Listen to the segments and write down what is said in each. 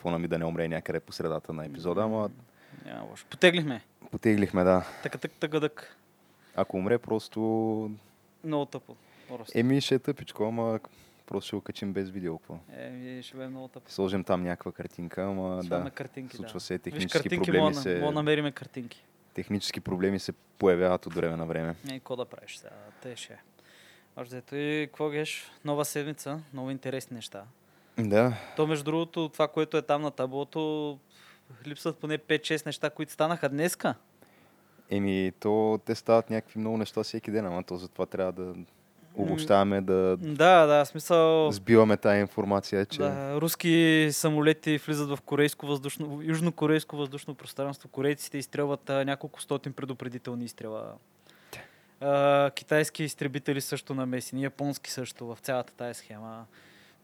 телефона ми да не умре някъде по средата на епизода, ама Няма лошо. Потеглихме. потеглихме, да. Така, така, така, дък. Ако умре, просто... Много тъпо. Просто. Еми, ще е тъпичко, ама просто ще го качим без видео. Какво? Е, ще бъде много тъпо. Сложим там някаква картинка, ама Слагаме да. картинки, Случва да. се, Виж, технически картинки проблеми мога, се... мога намериме картинки. Технически проблеми се появяват от време на време. Е, какво да правиш сега? Те ще. е. Ето и какво геш? Нова седмица, много интересни неща. Да, То, между другото, това, което е там на таблото, липсват поне 5-6 неща, които станаха днеска. еми, то те стават някакви много неща всеки ден, ама то затова трябва да обобщаваме, да Да, да, смисъл... сбиваме тая информация, че... Да, руски самолети влизат в корейско въздушно, южнокорейско въздушно пространство. Корейците изстрелват а, няколко стотин предупредителни изстрела. А, китайски изтребители също намесени, японски също в цялата тая схема.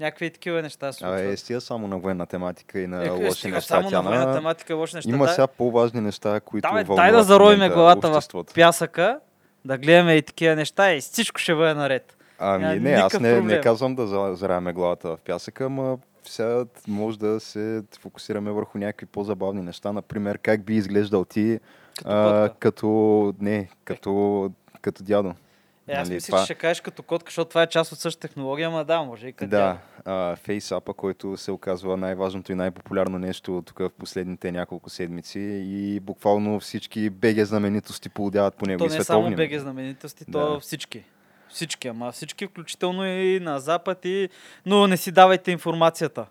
Някакви такива неща се случват. Абе, стига само на военна тематика и на Е, лоши стига неща. само Тя на военна тематика, лоши неща. Има Дай- сега по-важни неща, които Давай, дай да заровиме главата в пясъка, да гледаме и такива неща и всичко ще бъде наред. Ами Няма не, аз не, не казвам да за- заравяме главата в пясъка, ама сега може да се фокусираме върху някакви по-забавни неща. Например, как би изглеждал ти Като а, като, не, като, като дядо. Е, аз нали, мисля, това- че ще кажеш като котка, защото това е част от същата технология, ама да, може и като Да, а, FaceApp, който се оказва най-важното и най-популярно нещо тук в последните няколко седмици и буквално всички БГ знаменитости полудяват по него То не е само? БГ знаменитости, то Да. всички. Всички, ама всички, включително и на Запад, и... но не си давайте информацията.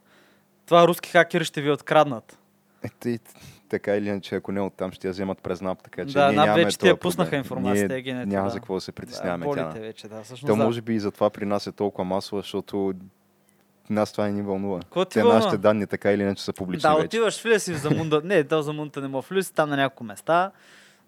Това руски хакери ще ви откраднат. Е, тъй, така или иначе, ако не оттам, ще я вземат през НАП, така че Да, ние нямаме вече ти я пуснаха информацията, Ние егенето, няма да. за какво да се притесняваме. да, тя. вече, да. Всъщност, То да. може би и затова при нас е толкова масово, защото нас това не ни вълнува. Какво Те вълнува? нашите данни така или иначе са публични Да, вече. отиваш, влизаш си в Замунда. не, да, в Замунда не мога влизаш там на няколко места.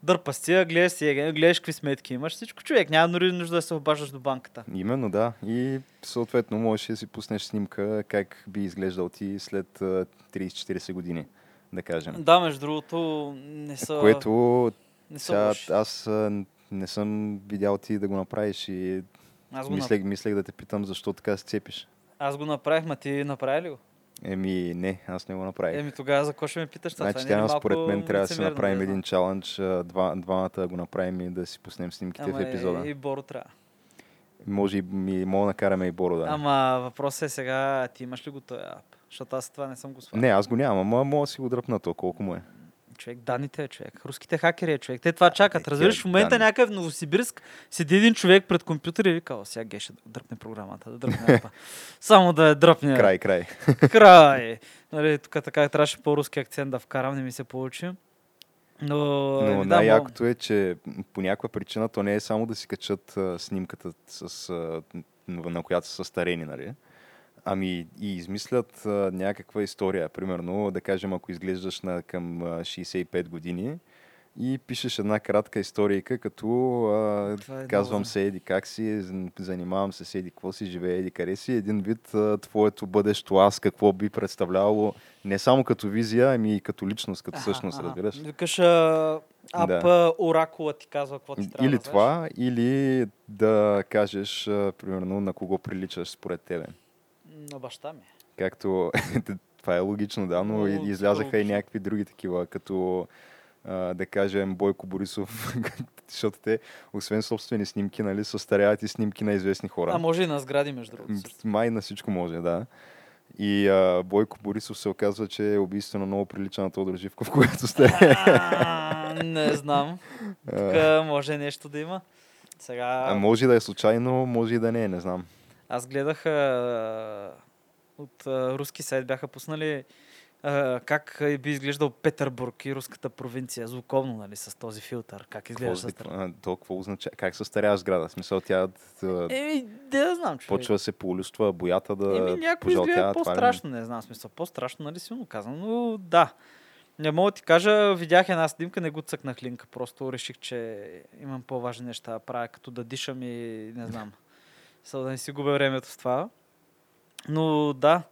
Дърпаш си, гледаш си, гледаш какви сметки имаш. Всичко човек, няма дори нужда да се обаждаш до банката. Именно, да. И съответно можеш да си пуснеш снимка как би изглеждал ти след а, 30-40 години, да кажем. Да, между другото, не са, Което не са сега, лоши. аз не съм видял ти да го направиш и Аз го, нап... мислех, мислех да те питам защо така се цепиш. аз го направих, ма ти направи ли го? Еми, не, аз не го направих. Еми тогава за какво ще ме питаш? Значи, е тя, според малко мен, трябва да си направим не един чалендж, два, двамата да го направим и да си пуснем снимките Ама в епизода. И, и Боро трябва. Може и мога да накараме и Боро да. Ама въпросът е сега, ти имаш ли го този ап? Защото аз това не съм го свалил. Не, аз го нямам, ама мога да си го дръпна то, колко му е. Човек, данните е човек. Руските хакери е човек. Те това чакат. тия Разбираш, в момента данни. някакъв в Новосибирск седи един човек пред компютъра и вика, «О, сега геше да дръпне програмата, да дръпне апа. Само да я дръпне. Край, край. Край. Нали, тук така трябваше по-руски акцент да вкарам, не ми се получи. Но, Но еми, да, най-якото е, че по някаква причина то не е само да си качат а, снимката, с, а, на която са състарени, нали? Ами и измислят а, някаква история. Примерно, да кажем, ако изглеждаш на към а, 65 години и пишеш една кратка историйка, като а, е казвам се еди как си, занимавам се с еди какво си, живее еди къде си. Един вид а, твоето бъдещо аз, какво би представлявало не само като визия, ами и като личност, като същност, разбираш? Викаш, а, ап, Да. оракула ти казва какво ти трябва Или да това, или да кажеш, а, примерно, на кого приличаш според тебе. На баща ми. Както това е логично, да, но и- излязаха и някакви други такива, като да кажем Бойко Борисов, защото те, освен собствени снимки, нали, състаряват и снимки на известни хора. А може и на сгради, между другото. Май на всичко може, да. И а, Бойко Борисов се оказва, че е убийствено много прилича на Тодор Живков, когато сте. Не знам. Тук може нещо да има. Сега, А, може да е случайно, може и да не е, не знам. Аз гледах а, от а, руски сайт бяха пуснали а, как а, би изглеждал Петербург и руската провинция, звуковно, нали, с този филтър. Как Какво, изглежда а, то какво означава? Как състарява сграда? В смисъл тя Еми, да знам, човек. почва се полюства, боята да Еми, някой ли? по-страшно, не знам смисъл. По-страшно, нали, силно казвам, но да. Не мога да ти кажа, видях една снимка, не го цъкнах линка, просто реших, че имам по-важни неща да правя, като да дишам и не знам. За да не си губя времето с това. Но да,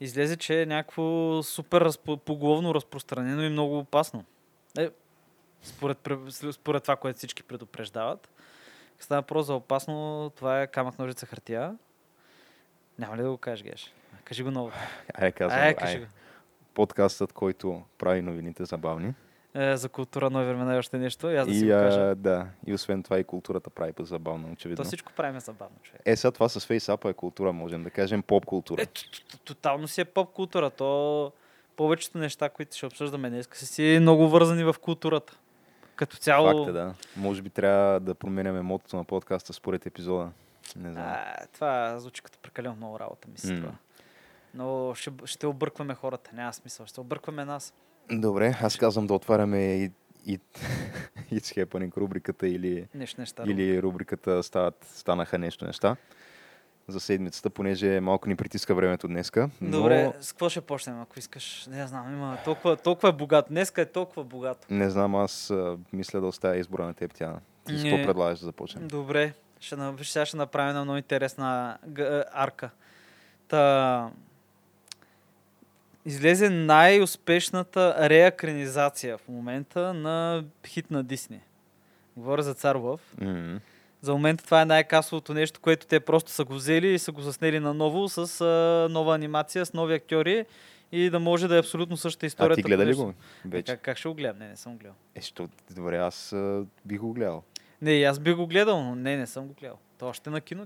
излезе, че е някакво супер разпо, поголовно разпространено и много опасно. Е, според, според това, което всички предупреждават. Става въпрос за опасно, това е камък, ножица, хартия. Няма ли да го кажеш, Геш? Кажи го ново. Ай, казвам, Ай, ай, кажи го. подкастът, който прави новините забавни. Е, за култура нови времена и още нещо. И аз да си и, го кажа. да, и освен това и културата прави по-забавно, очевидно. То всичко правим забавно, човек. Е, сега това с фейсапа е култура, можем да кажем поп-култура. Е, т- т- тотално си е поп култура. То повечето неща, които ще обсъждаме днес, са си много вързани в културата. Като цяло... Факт е, да. Може би трябва да променяме мотото на подкаста според епизода. Не знам. А, това звучи като прекалено много работа, ми се М. струва. Но ще, ще объркваме хората. Няма смисъл. Ще объркваме нас. Добре, аз казвам да отваряме и, и It's Happening рубриката или, Нещо неща. или рубриката стават, станаха нещо неща за седмицата, понеже малко ни притиска времето днеска. Но Добре, с какво ще почнем, ако искаш? Не знам, има толкова, толкова е богато. Днеска е толкова богато. не знам, аз а, мисля да оставя избора на теб, Тяна. Ти с какво предлагаш да започнем? Добре, ще, сега ще направим една много интересна арка. Та, излезе най-успешната реакранизация в момента на хит на Дисни. Говоря за Цар Лъв. М, За момента това е най-касовото нещо, което те просто са го взели и са го заснели наново с а, нова анимация, с нови актьори и да може да е абсолютно същата история. А ти гледа ли го вече? Как, как ще го гледам? Не, не съм гледал. Е, що, добре, аз а, бих го гледал. Не, аз би го гледал, но не, не съм го гледал. То още на кино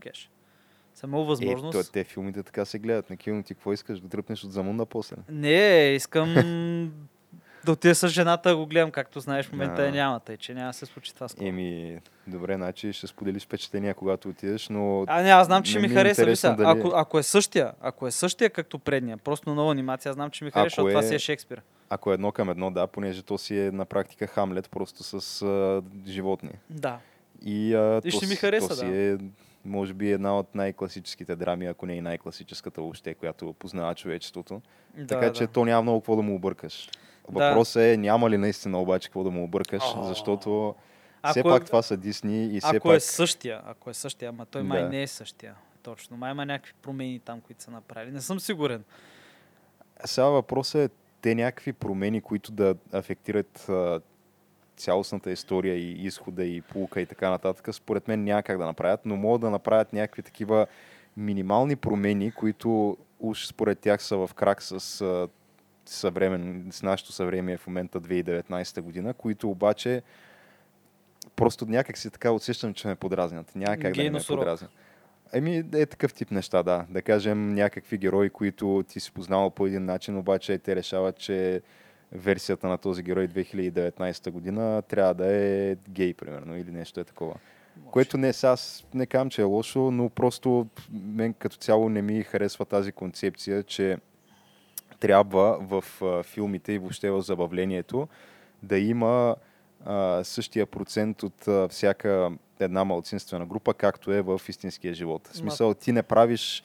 Е, възможност. то, те филмите така се гледат на кино. Ти какво искаш да дръпнеш от замунда после? Не, искам да отида с жената да го гледам, както знаеш, в момента А. няма, тъй че няма да се случи това скоро. Еми, добре, значи ще споделиш впечатления, когато отидеш, но А, не, аз знам, че ми ми е хареса. Виса, дали- ако, ако, е същия, ако е същия, както предния, просто нова анимация, аз знам, че ми хареса, защото това е- си е Шекспир. ако е едно към едно, да, понеже то си е на практика Хамлет, просто с а, животни. Да. И, а, И то, ще ми хареса, то си да. е, може би, една от най-класическите драми, ако не и най-класическата въобще, която познава човечеството. да така че да. то няма много какво да му объркаш. Да. Въпросът е, няма ли наистина обаче какво да му объркаш, О. защото все Ако е- пак това са Дисни и все Ако пак... е същия, ако е същия, ама той май Да. не е същия. Точно. Май има някакви промени там, които са направили. Не съм сигурен. Сега въпросът е те някакви промени, които да афектират цялостната история и изхода и полука и така нататък, според мен няма как да направят, но могат да направят някакви такива минимални промени, които уж според тях са в крак с, съвремен, с нашето съвремие в момента 2019 година, които обаче просто някак си така усещам, че ме подразнят. Няма как да не ме подразнят. Еми, е такъв тип неща, да. Да кажем някакви герои, които ти си познавал по един начин, обаче те решават, че версията на този герой 2019 година трябва да е гей, примерно, или нещо е такова. Може. Което не, аз не казвам, че е лошо, но просто мен като цяло не ми харесва тази концепция, че трябва в а, филмите и въобще в забавлението да има а, същия процент от а, всяка една малцинствена група, както е в истинския живот. В смисъл, ти не правиш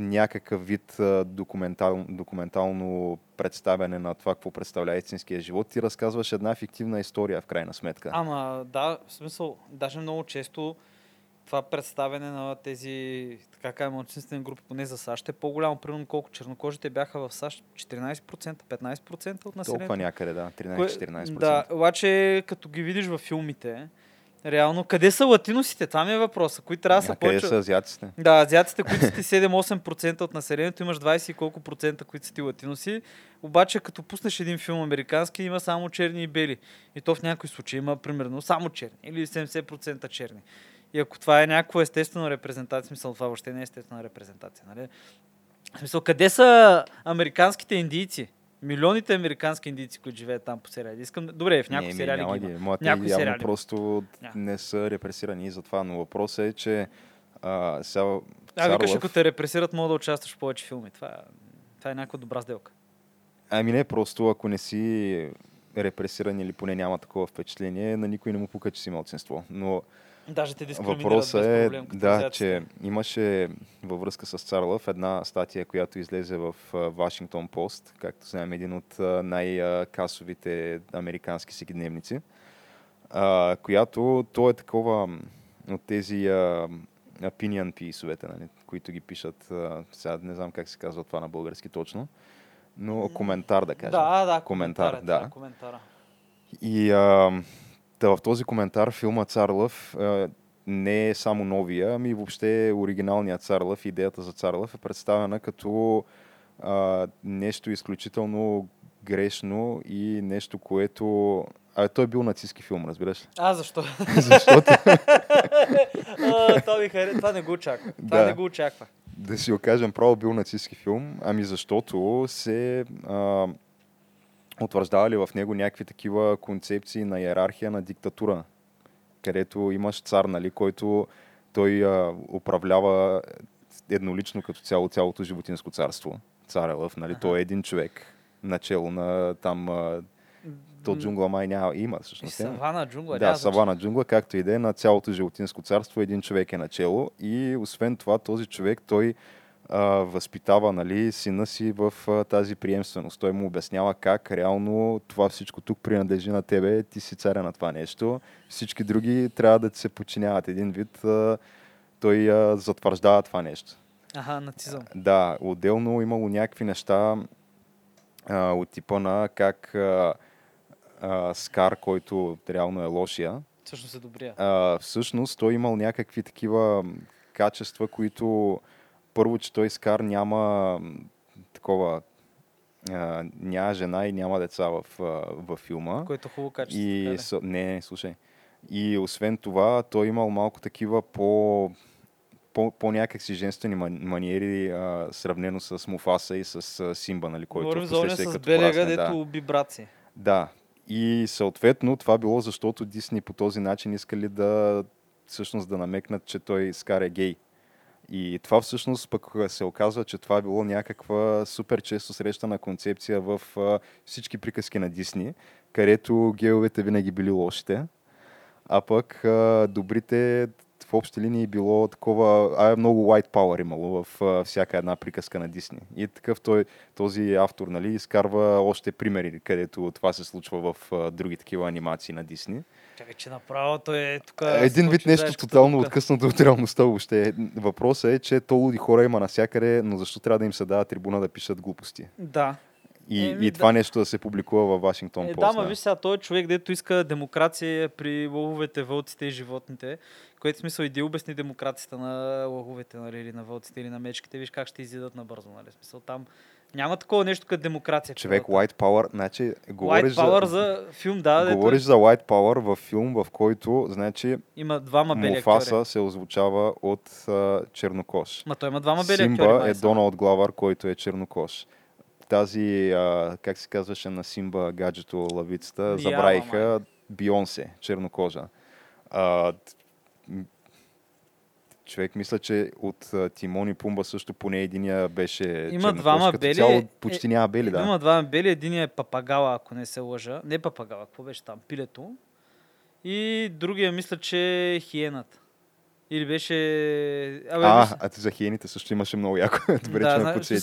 някакъв вид документал, документално представяне на това, какво представлява истинския живот. Ти разказваш една фиктивна история, в крайна сметка. Ама да, в смисъл, даже много често това представяне на тези, така кажем, малцинствени групи, поне за САЩ, е по-голямо, примерно колко чернокожите бяха в САЩ, 14%, 15% от населението. Толкова някъде, да, Кое- 13-14%. Да, обаче като ги видиш във филмите, реално, къде са латиносите? Това ми е въпроса, които трябва да са а къде повече... са азиатците? Да, азиатите, които са ти 7-8% от населението, имаш 20 и колко процента, които са ти латиноси. Обаче, като пуснеш един филм американски, има само черни и бели. И то в някои случаи има примерно само черни или 70% черни. И ако това е някаква естествена репрезентация, смисъл това въобще не е естествена репрезентация, нали? В смисъл, къде са американските индийци? Милионите американски индийци, които живеят там по сериали. Искам... Добре, в някои Не, сериали няма ги има. Моите Някои сериали. просто Няма. не са репресирани и за това, но въпросът е, че а, сега А, викаш, Царлъв- ако те репресират, мога да участваш в повече филми. Това, е- това е някаква добра сделка. Ами не, просто ако не си репресиран или поне няма такова впечатление, на никой не му пука, че си малцинство. Но Даже те въпросът е, проблем. да, че имаше във връзка с Царлъв една статия, която излезе в Вашингтон Пост, както знаем, един от най-касовите американски всекидневници, която то е такова от тези opinion piece-овете, нали, които ги пишат, сега не знам как се казва това на български точно, но коментар да кажем. Да, да, коментар, коментар, е, да. коментара. И а, да, в този коментар филма Царлъв а, не е само новия, ами въобще оригиналният Царлъв, идеята за Царлъв е представена като а, нещо изключително грешно и нещо, което... А той е бил нацистски филм, разбираш ли? А, защо? Защото а, това, ми харе... това не го очаква. Това Да. не го очаква. да си го кажем, право бил нацистски филм, ами защото се а, утвърждавали в него някакви такива концепции на иерархия на диктатура, където имаш цар, нали, който той а, управлява еднолично като цяло цялото животинско царство. Царя Лъв, нали, той е един човек начало на там а, то джунгла май няма, има И всъщност. е. савана, джунгла. Да, савана джунгла, както и да е, на цялото животинско царство един човек е начело и освен това този човек той а, възпитава нали, сина си в а, тази приемственост. Той му обяснява как реално това всичко тук принадлежи на тебе, ти си царя на това нещо. Всички други трябва да ти се подчиняват. Един вид а, той а, затвърждава това нещо. Аха, нацизъм. Да, отделно имало някакви неща а, от типа на как а, а, Скар, който реално е лошия, Всъщност е добрия. а, всъщност той имал някакви такива качества, които първо, че той Скар няма такова а, няма жена и няма деца в, а, в филма. Което е хубаво качество. И, са, не, слушай. И освен това, той имал малко такива по, по, по някакси женствени ман- маниери, а, сравнено с Муфаса и с а, Симба, нали, който Говорим за оня с белега, дето да. си. Да. И съответно това било защото Дисни по този начин искали да всъщност да намекнат, че той Скар е гей. И това всъщност пък се оказва, че това е било някаква супер често срещана концепция в всички приказки на Дисни, където геовете винаги били лошите, а пък добрите в общи линии било такова, а е много white power имало в а, всяка една приказка на Дисни. И такъв той, този автор, нали, изкарва още примери, където това се случва в а, други такива анимации на Дисни. Чакай, че направо той е тук. Един вид нещо тотално откъснато от реалността въобще. Въпросът е, че то луди хора има навсякъде, но защо трябва да им се дава трибуна да пишат глупости? Да. И, Еми, и това да. нещо да се публикува във Вашингтон Е, Пост. да, ма виж сега, той е човек, дето иска демокрация при лъвовете, вълците и животните. Което смисъл иди обясни демокрацията на лъвовете, нали, или на вълците, или на мечките. Виж как ще изядат набързо, нали? Смисъл там няма такова нещо като демокрация. Човек, природата. White Power, значи, White говориш, Power за, за филм, да, дето говориш за White Power в филм, в който, значи, има двама бели Муфаса актьори. се озвучава от а, Чернокош. Ма той има двама бели Симба актьори. е. Доналд Главар, който е чернокош. Тази, а, как се казваше на Симба гаджето лавицата, забравиха Бионсе, чернокожа. А, човек, мисля, че от Тимон и Пумба също поне единия беше Има двама бели, Цяло е- почти няма бели, да. Има двама бели, един е папагала, ако не се лъжа. Не папагала, какво беше там? Пилето. И другия мисля, че е хиената. Или беше... Абе, а, мисля- а ти за хиените също имаше много яко. Добре, да, че ме подсети.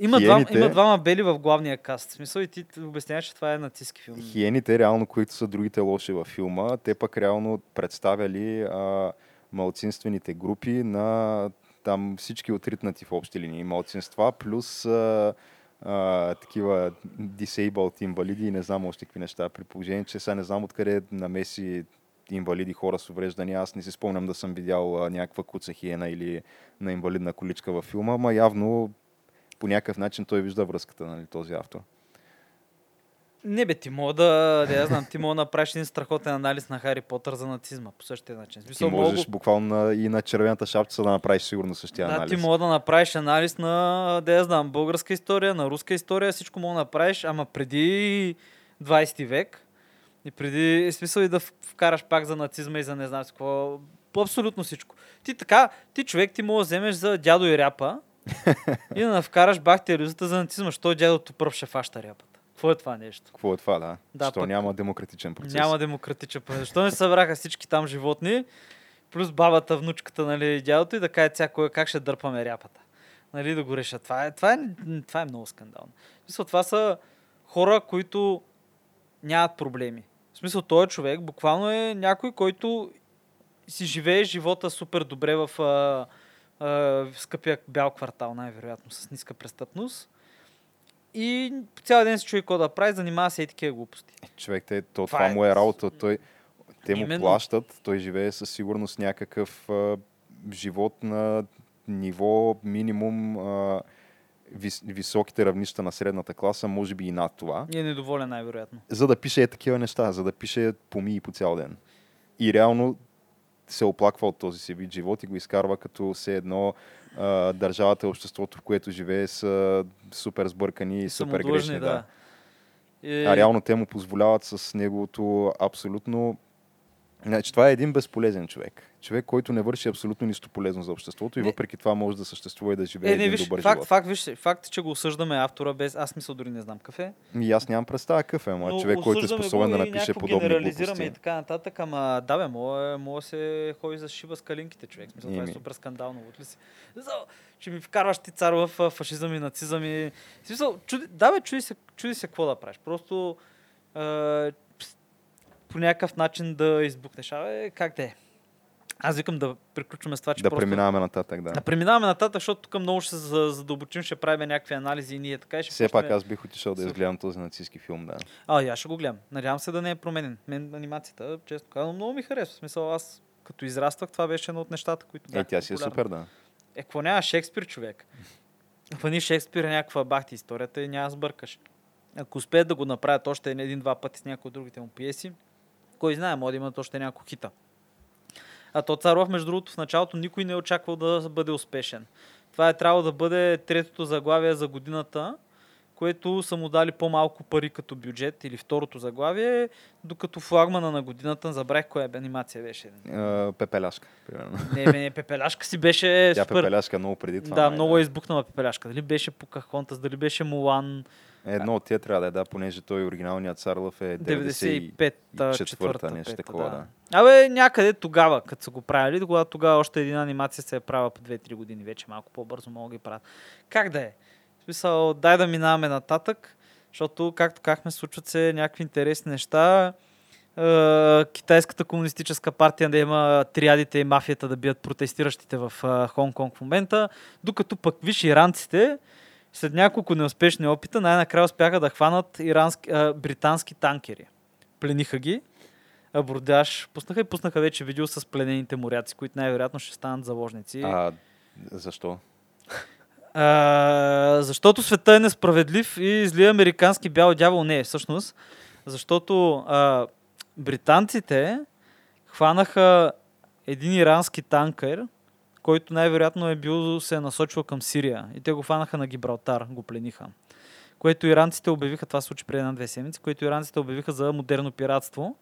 Има, Хиените- има двама бели в главния каст. В смисъл и ти обясняваш, че това е нацистски филм. Хиените, реално, които са другите лоши във филма, те пък реално представяли а, малцинствените групи на там всички отритнати в общи линии малцинства, плюс а, а, такива disabled инвалиди и не знам още какви неща. При положение, че сега не знам откъде намеси инвалиди, хора с увреждания. Аз не си спомням да съм видял а, някаква куца хиена или на инвалидна количка във филма, ма явно по някакъв начин той вижда връзката, нали, този автор. Не бе, ти мога да, да я знам, ти мога да направиш един страхотен анализ на Хари Потър за нацизма по същия начин. Ти смисъл, можеш мога, буквално на- и на червената шапчица да направиш сигурно същия да, анализ. ти мога да направиш анализ на, да я знам, българска история, на руска история, всичко мога да направиш, ама преди 20 век и преди, смисъл и да вкараш пак за нацизма и за не знам какво, абсолютно всичко. Ти така, ти човек ти мога да вземеш за дядо и ряпа и да вкараш бахтериозата за нацизма, що дядото пръв ще фаща ряпата. Какво е това нещо? Какво е това, да? Да, Що пък- няма демократичен процес. Няма демократичен процес. Защо не събраха всички там животни, плюс бабата, внучката, нали, и дядото и да кажат сега кой- как ще дърпаме ряпата. Нали, да го решат. Това е, това е, това е много скандално. В смисъл, това са хора, които нямат проблеми. В смисъл, този човек буквално е някой, който си живее живота супер добре в, а, а, скъпия бял квартал, най-вероятно, с ниска престъпност. И по цял ден се чуи какво да прави, занимава се и такива глупости. Човек, те, то, Това това, е- му е работа. Той, те му Именно. плащат, той живее със сигурност някакъв а, живот на ниво минимум а, вис, високите равнища на средната класа, може би и над това, И е недоволен най-вероятно. за да пише е такива неща, за да пише помии по цял ден. И реално се оплаква от този си вид живот и го изкарва като все едно а, държавата и обществото, в което живее, са супер сбъркани и супер грешни. да. И... А реално те му позволяват с неговото абсолютно... Значи, това е един безполезен човек. Човек, който не върши абсолютно нищо полезно за обществото и Не. въпреки това може да съществува и да живее Е, не, един виж, добър факт, живот. факт, виж, факт, е, че го осъждаме автора без... Аз мисля дори не знам какъв е. И аз нямам представа е, моят Но човек, който е способен да напише подобни генерализираме глупости. и така нататък, ама да бе, мога, мога да се ходи за шиба с калинките, човек. Смисъл, това е супер скандално. От ли си? Че ми вкарваш ти цар в фашизъм и нацизъм и... В Смисъл, чуди, да бе, чуди се, чуди се какво да правиш. Просто пс- по някакъв начин да избухнеш. Абе, как да е? Аз викам да приключваме с това, че Да просто... преминаваме нататък, да. Да преминаваме нататък, защото тук много ще се за- задълбочим, ще правим някакви анализи и ние така и ще Все пак аз бих отишъл да изгледам този нацистски филм, да. А, аз ще го гледам. Надявам се да не е променен. Мен анимацията, често казвам, много ми харесва. В смисъл, аз като израствах, това беше едно от нещата, които Е, тя си е супер, да. Е, какво няма Шекспир, човек? Фани Шекспир е някаква бахти историята и няма да сбъркаш. Ако успеят да го направят още един-два пъти с някои от другите му пиеси, кой знае, може да имат още няколко хита. А то Царов, между другото, в началото никой не е очаквал да бъде успешен. Това е трябвало да бъде третото заглавие за годината, което са му дали по-малко пари като бюджет или второто заглавие, докато флагмана на годината, забравих коя анимация беше. А, Пепеляшка, примерно. Не, не, Пепеляшка си беше Тя супер. Пепеляшка много преди това. Да, май, много е избухнала пепеляшка. Дали беше Покахонтас, дали беше Мулан Едно от тия трябва да е, да, понеже той оригиналният цар Лъв е 90 95-та, четвърта, четвърта, нещо пета, такова, да. Абе, някъде тогава, като са го правили, когато тогава още една анимация се е правила по 2-3 години, вече малко по-бързо могат да ги правят. Как да е? В смисъл, дай да минаваме нататък, защото, както казахме, случват се някакви интересни неща. Е, Китайската комунистическа партия да има триадите и мафията да бият протестиращите в е, Хонг-Конг в момента, докато пък виж иранците, след няколко неуспешни опита, най-накрая успяха да хванат ирански, а, британски танкери. Плениха ги. Абордаж пуснаха и пуснаха вече видео с пленените моряци, които най-вероятно ще станат заложници. А, защо? А, защото света е несправедлив и злия американски бял дявол не е всъщност. Защото а, британците хванаха един ирански танкер, който най-вероятно е бил се е насочил към Сирия. И те го хванаха на Гибралтар, го плениха. Което иранците обявиха, това се случи преди една-две седмици, което иранците обявиха за модерно пиратство.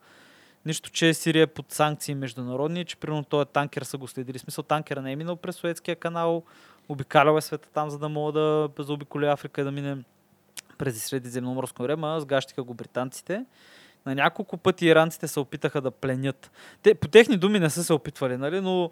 Нищо, че Сирия е под санкции международни, че примерно този танкер са го следили. Смисъл, танкера не е минал през Суетския канал, обикалял е света там, за да мога да заобиколи Африка и да мине през Средиземноморско море, ма сгащиха го британците. На няколко пъти иранците се опитаха да пленят. Те, по техни думи не са се опитвали, нали? но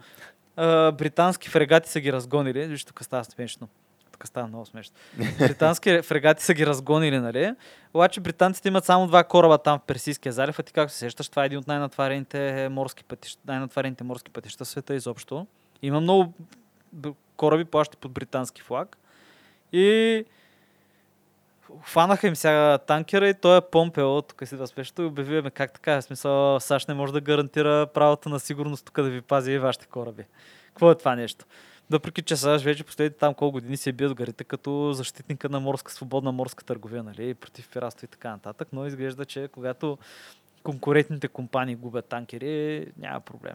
а, британски фрегати са ги разгонили. Виж, тук става смешно. Тук става много смешно. Британски фрегати са ги разгонили, нали? Обаче британците имат само два кораба там в Персийския залив, а ти как се сещаш, това е един от най-натварените морски пътища, най-натварените морски пътища в света изобщо. Има много кораби, плащи под британски флаг. И хванаха им сега танкера и той е помпел, тук си възпешто и обявиваме как така, в смисъл САЩ не може да гарантира правото на сигурност тук да ви пази и вашите кораби. Какво е това нещо? Въпреки, че САЩ вече последните там колко години се бият гарите като защитника на морска, свободна морска търговия, нали, против пиратство и така нататък, но изглежда, че когато конкурентните компании губят танкери, няма проблем.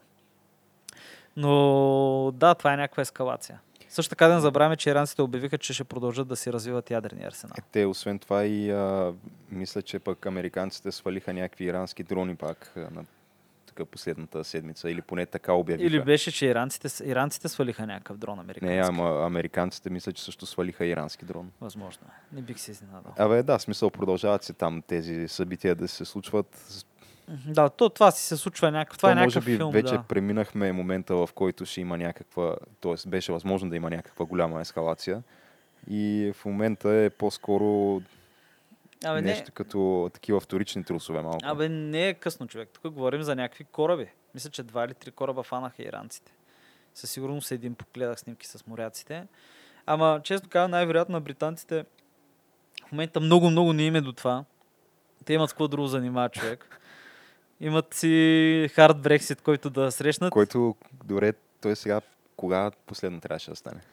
Но да, това е някаква ескалация. Също така да не забравяме, че иранците обявиха, че ще продължат да си развиват ядрения арсенал. Е, Те, освен това и а, мисля, че пък американците свалиха някакви ирански дрони пак на така последната седмица, или поне така обявиха. Или беше, че иранците, иранците свалиха някакъв дрон американски. Не, ама американците мисля, че също свалиха ирански дрон. Възможно е. Не бих се изненадал. Абе, да, смисъл продължават се там тези събития да се случват. Да, то, това си се случва някакъв. Това То е може някакъв би филм, вече да. преминахме момента, в който ще има някаква, т.е. беше възможно да има някаква голяма ескалация. И в момента е по-скоро Абе, не, нещо като такива вторични трусове малко. абе, не е късно, човек. Тук говорим за някакви кораби. Мисля, че два или три кораба фанаха иранците. Със сигурност един погледах снимки с моряците. Ама, често казвам, най-вероятно на британците в момента много-много не им е до това. Те имат с какво друго занимава човек. Имат си хард Брексит, който да срещнат. Който, добре, той сега, кога последно трябваше да стане?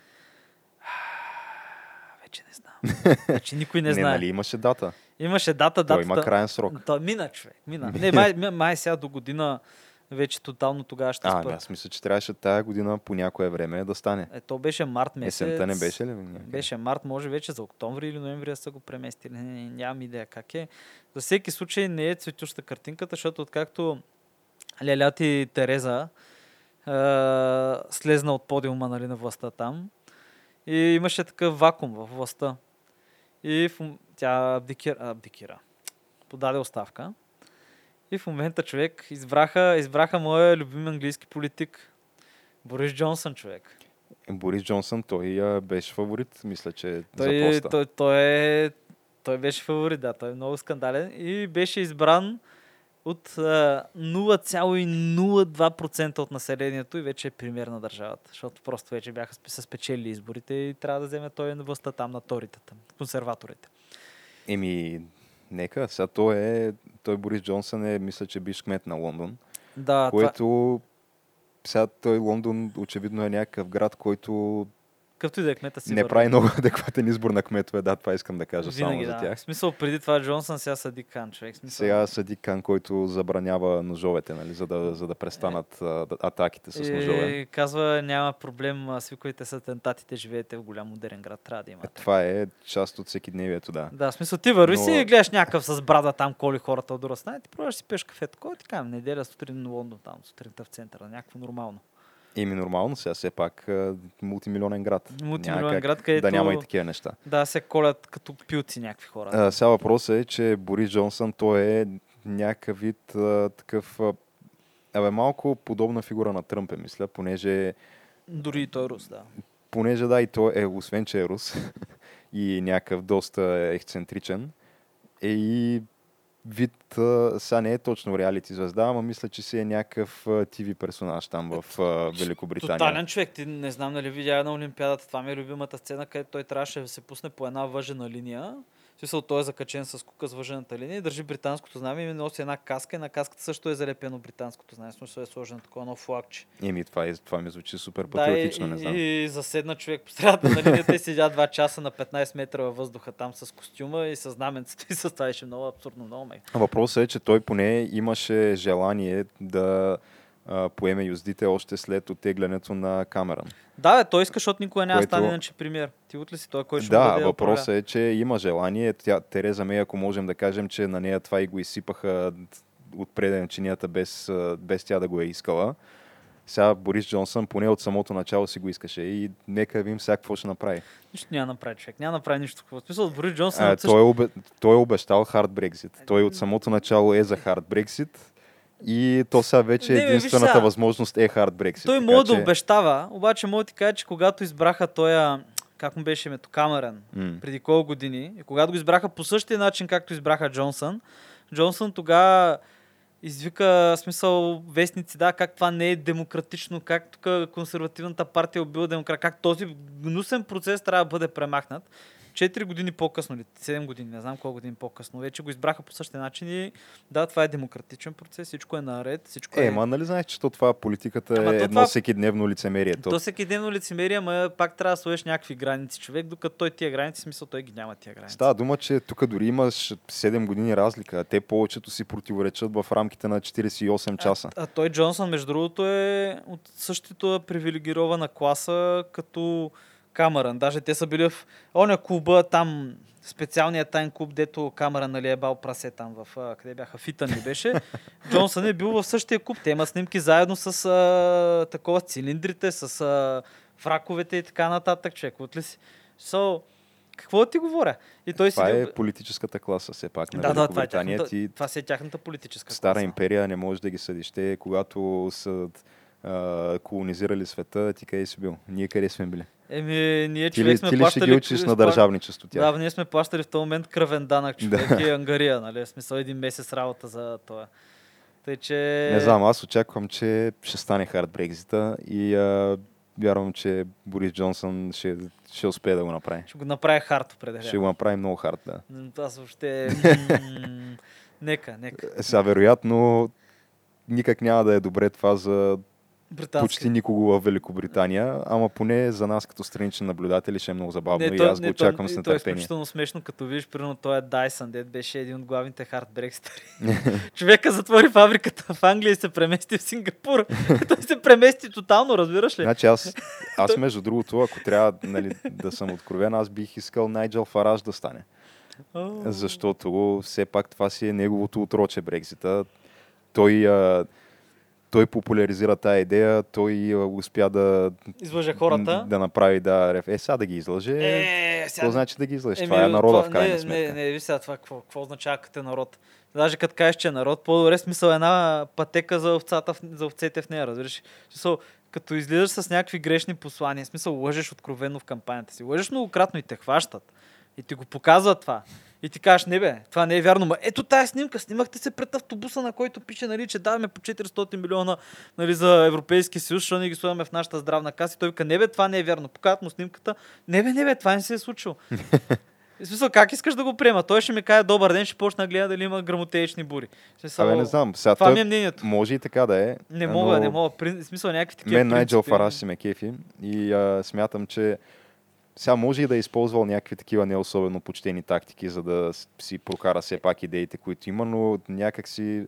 Вече не знам. Вече никой не, не знае. нали имаше дата? Имаше дата, дата. Той има крайен срок. Той мина, човек. Мина. Не, май, май сега до година вече тотално тогава ще А, спра. аз мисля, че трябваше тая година по някое време да стане. Е, то беше март месец. Есента не беше ли? някъде? Беше март, може вече за октомври или ноември да са го преместили. Не, не, нямам идея как е. За всеки случай не е цветуща картинката, защото откакто Лелят и Тереза е, слезна от подиума нали, на властта там и имаше такъв вакуум във властта. И в, тя абдикира, абдикира. Подаде оставка. И в момента човек избраха, избраха моя любим английски политик. Борис Джонсън, човек. Борис Джонсън, той а, беше фаворит, мисля, че за Той, поста. той, той, е, той беше фаворит, да. Той е много скандален и беше избран от а, 0,02% от населението и вече е премьер на държавата. Защото просто вече бяха спечели изборите и трябва да вземе той на властта там на торите, там, консерваторите. Еми, нека. Сега той е, той Борис Джонсън е, мисля, че биш кмет на Лондон, Да, това, което сега той Лондон очевидно е някакъв град, който какъвто и да е кмета си. не прави много адекватен избор на кметове. Да, това искам да кажа Винаги, само за да. тях. В смисъл, преди това Джонсън, сега Садик Хан, човек. В Смисъл, Сега Сади Кан, който забранява ножовете, нали, за, да, за да престанат а, да- атаките с ножове. и казва, няма проблем, свиквайте с атентатите, живеете в голям модерен град, трябва да има. Е, това е част от всеки дневието, да. Да, в смисъл ти върви Но- си и гледаш някакъв с брада там, коли хората от друга страна, ти пробваш си пиеш кафе. Ти кажа, неделя сутрин на Лондон, там, сутринта в центъра, някакво нормално. Еми нормално сега, все пак мултимилионен град. Мултимилионен Няма град, където- Да няма и такива неща. Да, се колят като пилци някакви хора. А, сега въпросът е, че Борис Джонсън, той е някакъв вид а, такъв... Абе, малко подобна фигура на Тръмп, е, мисля, понеже, Дори и той е рус, да. понеже да, и той е, освен че е рус и някакъв доста ексцентричен, е и вид, сега не е точно реалити звезда, ама мисля, че си е някакъв ТВ персонаж там в Великобритания. Тотален човек. Ти не знам дали видя на Олимпиадата. Това ми е любимата сцена, където той трябваше да се пусне по една въжена линия. Смисъл, той е закачен с кука с въжената линия и държи британското знаме и носи една каска и на каската също е залепено британското знаме. Смисъл е сложено такова едно флагче. Еми, това, е, това ми звучи супер Да, и, патриотично, не знам. и, и заседна човек по средата на линията и седя два часа на 15 метра във въздуха там с костюма и с знаменцето и с това беше много абсурдно, много. Въпросът е, че той поне имаше желание да а, поеме юздите още след оттеглянето на Камерън. Да, бе, той иска, защото никога да Което- стане иначе премьер. Ти ли си той, кой ще да, въпросът е, че има желание. Тя, Тереза Мей, ако можем да кажем, че на нея това и го изсипаха от преден чинията без, без тя да го е искала. Сега Борис Джонсън поне от самото начало си го искаше и нека видим сега какво ще направи. Нищо няма направи човек. Няма направи нищо. В смисъл, Борис Джонсън А, е също... той, е обе, той е обещал хард Брекзит. Той от самото начало е за хард Брексит и то сега вече Не, бе, виж единствената сега. възможност е хард Брексит. Той може да че- обещава, обаче мога да ти кажа, че когато избраха той, как му беше името, Камерен, М. преди колко години, и когато го избраха по същия начин, както избраха Джонсън, Джонсън тогава извика смисъл вестници, да, как това не е демократично, как тук консервативната партия е убила демократ, как този гнусен процес трябва да бъде премахнат. Четири години по-късно, или 7 години, не знам колко години по-късно, вече го избраха по същия начин и да, това е демократичен процес, всичко е наред, всичко Е, ма нали знаеш, че то това политиката Ама е то едно това- всеки дневно лицемерие. То, То всеки ден лицемерие, ама пак трябва да сложиш някакви граници човек, докато той тия граници, смисъл той ги няма тия граници. Става дума, че тук дори имаш 7 години разлика. Те повечето си противоречат в рамките на 48 часа. А, а той Джонсън, между другото, е от същата привилегирована класа като Камерън. Даже те са били в оня клуба там, специалният тайн клуб, дето Камерън нали, е бал прасе там в, къде бяха, Фитън ли беше. Джонсън е бил в същия клуб. Те имат снимки заедно с а, такова цилиндрите, с а, фраковете и така нататък, човек. От ли си? So, какво да ти говоря? И той Това си... е политическата класа, все пак. На да, да, това е, тяхната, Ти това си е тяхната политическа стара класа. империя не можеш да ги съдиш. Те, когато са а, колонизирали света, ти къде си бил? Ние къде сме били? Еми, ние Ти човек ли, сме ти ли ще ги учиш на държавничество тях? Да, ние сме плащали в този момент кръвен данък, човек Да. и ангария, нали? В смисъл един месец работа за това. Тъй, че... Не знам, аз очаквам, че ще стане хард Брекзита и а, вярвам, че Борис Джонсън ще, ще успее да го направи. Ще го направя хард определено. Ще го направи много хард, да. Аз въобще... Нека, нека. Сега, вероятно, никак няма да е добре това за Британски. почти никого в Великобритания, ама поне за нас като странични наблюдатели ще е много забавно и то- аз го то- очаквам с и То е нетърпение. изключително смешно, като видиш, примерно, той е Дайсън, дед беше един от главните хард брекситъри. Човека затвори фабриката в Англия и се премести в Сингапур. той се премести тотално, разбираш ли? Значи аз, аз между другото, ако трябва нали, да съм откровен, аз бих искал Найджел Фараж да стане. О, Защото все пак това си е неговото отроче Брекзита. Той, а, той популяризира тая идея, той успя да, Излъже хората. да направи да, реф- е, сега да ги излъже. Е, Какво значи да ги излъжеш? Еми, това е народа в крайна не, сметка. Не, не, виж сега това, какво, какво означава като е народ. Даже като кажеш, че е народ, по-добре смисъл е една пътека за, овцата, за овцете в нея, разбираш. Смисъл, като излизаш с някакви грешни послания, смисъл лъжеш откровенно в кампанията си. Лъжеш многократно и те хващат. И ти го показват това. И ти кажеш, не бе, това не е вярно. Ма ето тая снимка, снимахте се пред автобуса, на който пише, нали, че даваме по 400 милиона нали, за Европейски съюз, защото не ги слагаме в нашата здравна каса. И той вика, не бе, това не е вярно. Показват му снимката. Не бе, не бе, това не се е случило. В смисъл, как искаш да го приема? Той ще ми каже добър ден, ще почна да гледа дали има грамотеечни бури. Смисъл, Абе, не знам. Сега Това той ми е мнението. може и така да е. Не но мога, не мога. При... В смисъл, някакви такива Мен Найджел Фараш си ме кефи и а, смятам, че сега може и да е използвал някакви такива не особено почтени тактики, за да си прокара все пак идеите, които има, но някак си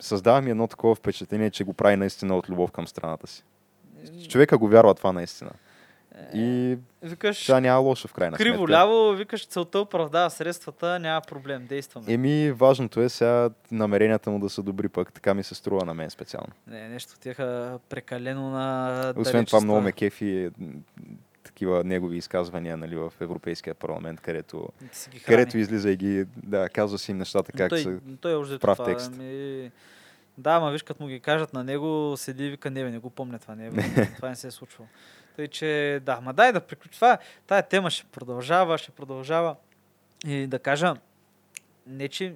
създава ми едно такова впечатление, че го прави наистина от любов към страната си. Човека го вярва това наистина. И Викаш, това няма лошо в крайна криво сметка. ляво, викаш целта оправдава средствата, няма проблем, действаме. Еми, важното е сега намеренията му да са добри пък, така ми се струва на мен специално. Не, нещо отиха прекалено на Освен това много ме кефи такива негови изказвания нали, в Европейския парламент, където където излиза и ги, да, казва си им нещата Но как той, са. той е още прав това. текст. Ами... Да, ма виж, като му ги кажат на него, седи и вика, не, бе, не го помня това, не, бе, това не се е случвало. Тъй, че да, ма дай да приключи. Това, тая тема ще продължава, ще продължава. И да кажа, не че...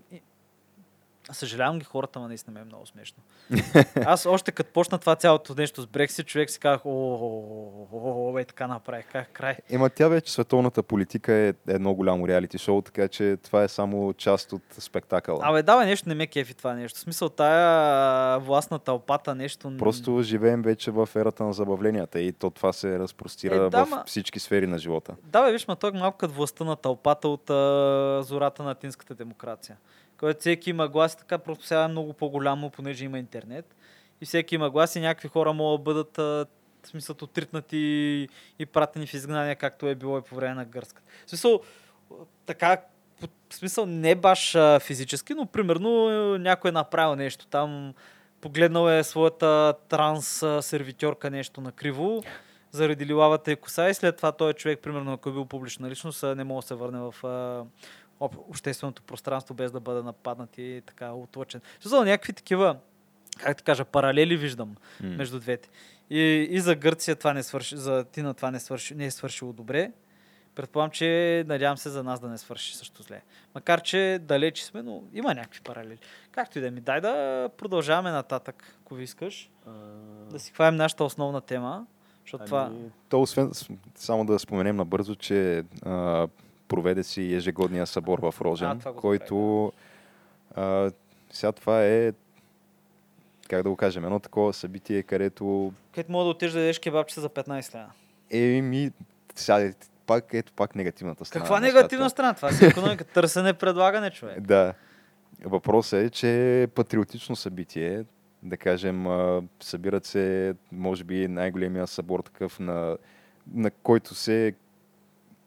Съжалявам ги хората, но наистина ме е много смешно. Аз още като почна това цялото нещо с Брексит, човек си казах, о, е, така направих, как край. Ема тя вече световната политика е едно голямо реалити шоу, така че това е само част от спектакъла. Абе, давай нещо, не ме кефи това нещо. В смисъл, тая власт на тълпата нещо... Просто живеем вече в ерата на забавленията и то това се разпростира Е, да, в ма- всички сфери на живота. Да, бе, виж, ма той е малко като властта на тълпата от а, зората на атинската демокрация. Който всеки има глас, така просто сега е много по-голямо, понеже има интернет. И всеки има глас и някакви хора могат да бъдат в смисъл отритнати и, и пратени в изгнание, както е било и по време на гърската. В смисъл, така, в смисъл не баш а, физически, но примерно е, някой е направил нещо там, погледнал е своята транс а, сервитьорка нещо накриво, заради лилавата и коса и след това той човек, примерно, ако е бил публична личност, не може да се върне в а, общественото пространство без да бъде нападнат и така отлъчен. Смисъл, някакви такива, как да кажа, паралели виждам М. между двете. И, и за Гърция това не свърши, за Тина това не, свърши, не е свършило добре. Предполагам, че надявам се за нас да не свърши също зле. Макар, че далече сме, но има някакви паралели. Както и да ми, дай да продължаваме нататък, ако ви искаш. Да си хванем нашата основна тема. Защото това... Ами, То освен, само да споменем набързо, че а, проведе си ежегодния събор в Рожен, А, който а, сега това е как да го кажем, едно такова събитие, където Където мога да отидеш да ядеш кебабчета за 15 лева. еми, сега, е пак, ето пак негативната страна. Каква негативна страна? Това си економика. Търсене, предлагане, човек. Да. Въпросът е, че е патриотично събитие, да кажем, събират се, може би, най-големия събор такъв, на, на който се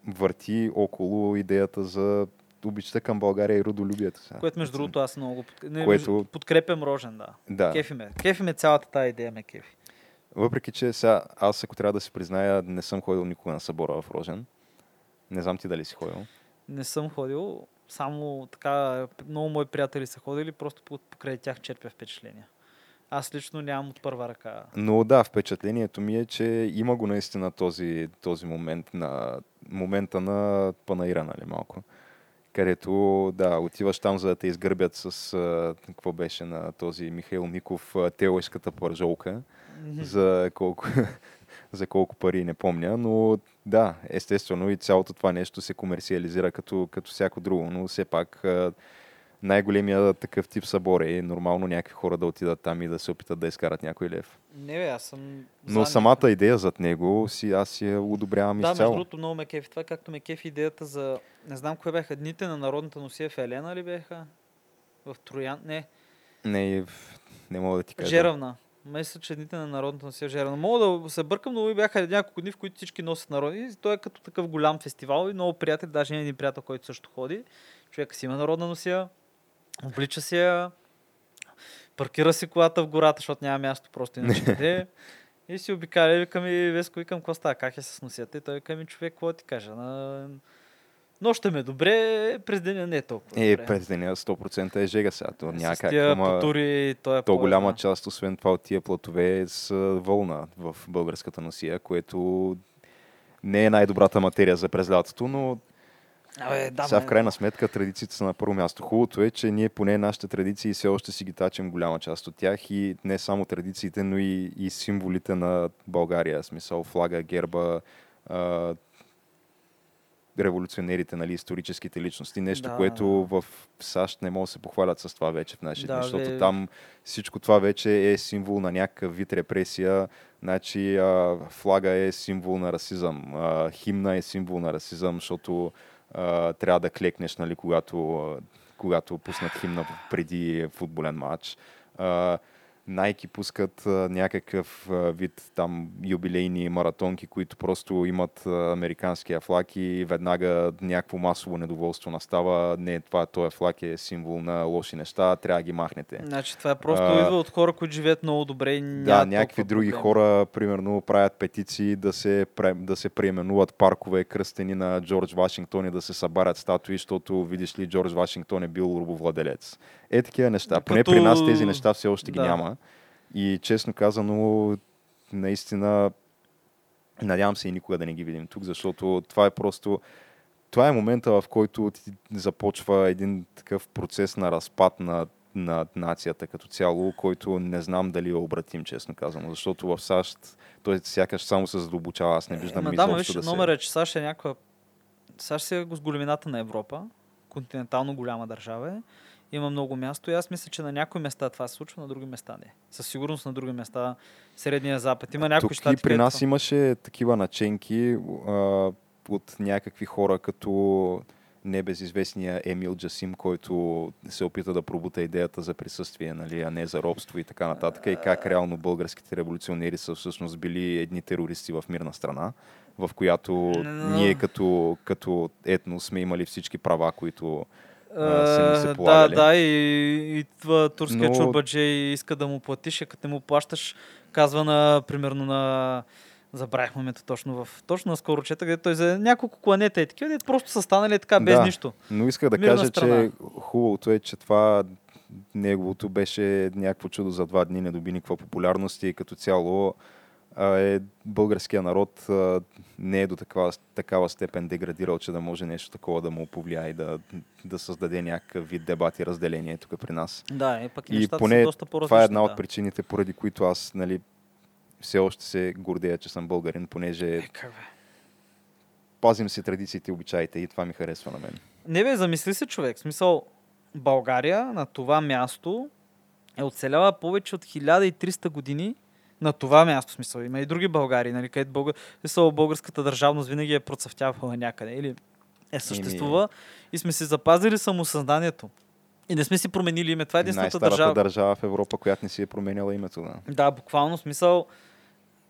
върти около идеята за обичта към България и родолюбието. сега. Което, между другото, аз много не, Което- подкрепям Рожен, да. Да. Кефи ме. Кефи ме цялата тази идея ме кефи. Въпреки, че сега, аз ако трябва да се призная, не съм ходил никога на събора в Рожен. Не знам ти дали си ходил. Не съм ходил, само така, много мои приятели са ходили, просто по- покрай тях черпя впечатления. Аз лично нямам от първа ръка. Но да, впечатлението ми е, че има го наистина този, този момент на момента на панаира, нали, малко. Където, да, отиваш там, за да те изгърбят с, а, какво беше на този Михаил Миков, а, телешката пържолка, за колко, за колко пари не помня, но да, естествено и цялото това нещо се комерциализира като, като всяко друго, но все пак най-големия такъв тип събор е нормално някакви хора да отидат там и да се опитат да изкарат някой лев. Не, бе, аз съм... Но за самата идея зад него си, аз си я одобрявам Да, между изцяло. другото много ме кефи това, както ме кефи идеята за... Не знам кое бяха дните на народната носия в Елена ли бяха? В Троян? Не, Не, в- не мога да ти кажа. Жеравна. Мисля, че дните на народната носия в Жеравна. Мога да се бъркам, но бяха няколко дни, в които всички носят народи. Той е като такъв голям фестивал и много приятели, даже един приятел, който също ходи. Човек си има народна носия, облича си я, паркира си колата в гората, защото няма място просто иначе къде. И си обикаля, и викам и Веско, викам, какво става, как е с носията? И той вика ми, човек, какво ти кажа? На... Нощта ми е добре, през деня не е толкова Е, добре. през деня 100% е жега сега. То няма С как. тия ама потури, той е То голяма част, освен това, от тия платове са вълна в българската носия, което не е най-добрата материя за през лятото, но Абе, да, сега в крайна сметка традициите са на първо място. Хубавото е, че ние поне нашите традиции все още си ги тачим голяма част от тях и не само традициите, но и, и символите на България. Смисъл флага, герба, а, революционерите, нали, историческите личности. Нещо, Да. което в САЩ не могат да се похвалят с това вече в наши Да, дни, защото бе. там всичко това вече е символ на някакъв вид репресия. Значи а, флага е символ на расизъм, а, химна е символ на расизъм, защото трябва да клекнеш, нали, когато, когато пуснат химна преди футболен матч. А, Nike пускат а, някакъв а, вид там юбилейни маратонки, които просто имат а, американския флаг и веднага някакво масово недоволство настава. Не, това този флаг е символ на лоши неща, трябва да ги махнете. Значи това е просто А, идва от хора, които живеят много добре и Да, някакви други проблеми. хора, примерно, правят петиции да се, да се преименуват паркове, кръстени на Джордж Вашингтон и да се събарят статуи, защото, видиш ли, Джордж Вашингтон е бил рабовладелец. Е, такива неща. Поне Като- при нас тези неща все още ги да. няма. И честно казано, наистина, надявам се и никога да не ги видим тук, защото това е просто... Това е момента, в който започва един такъв процес на разпад на, на нацията като цяло, който не знам дали е обратим, честно казано, защото в САЩ той сякаш само се задълбочава. Аз не виждам Ема да, ма изобщо виж, да номер се... е, че САЩ е някаква... САЩ е с големината на Европа, континентално голяма държава е. Има много място и аз мисля, че на някои места това се случва, на други места не. Със сигурност на други места Средния Запад. Има някои Тук щати, и при нас имаше такива наченки а, от някакви хора, като небезизвестния Емил Джасим, който се опита да пробута идеята за присъствие, нали, а не за робство и така нататък. И как реално българските революционери са всъщност били едни терористи в мирна страна, в която ние като, като етно сме имали всички права, които са се да, полагали. да, и, и това турския Но- чурбаджи иска да му платиш, а като не му плащаш, казва на, примерно на Забравих момента точно в... Точно наскоро чета, където той за няколко кланета и такива, дето просто са станали така, без Да. нищо. Но исках да Мирна кажа, страна. че хубавото е, че това неговото беше някакво чудо за два дни, не доби никаква популярност и като цяло е, българския народ а, не е до такава, такава степен деградирал, че да може нещо такова да му повлияе и да, да създаде някакъв вид дебат и разделение тук при нас. Да, и пък и И нещата поне са доста по-различни. това е една да. от причините, поради които аз нали, все още се гордея, че съм българин, понеже Е, как бе? пазим си традициите и обичаите и това ми харесва на мен. Не бе, замисли се човек. В смисъл, България на това място е оцеляла повече от 1300 години на това място. Смисъл, има и други Българи, нали, където българ... смисъл, българската държавност винаги е процъфтявала някъде или е съществува и сме си запазили самосъзнанието. И не сме си променили име. Това е единствената държава. държава в Европа, която не си е променяла името. Да. Да, буквално смисъл.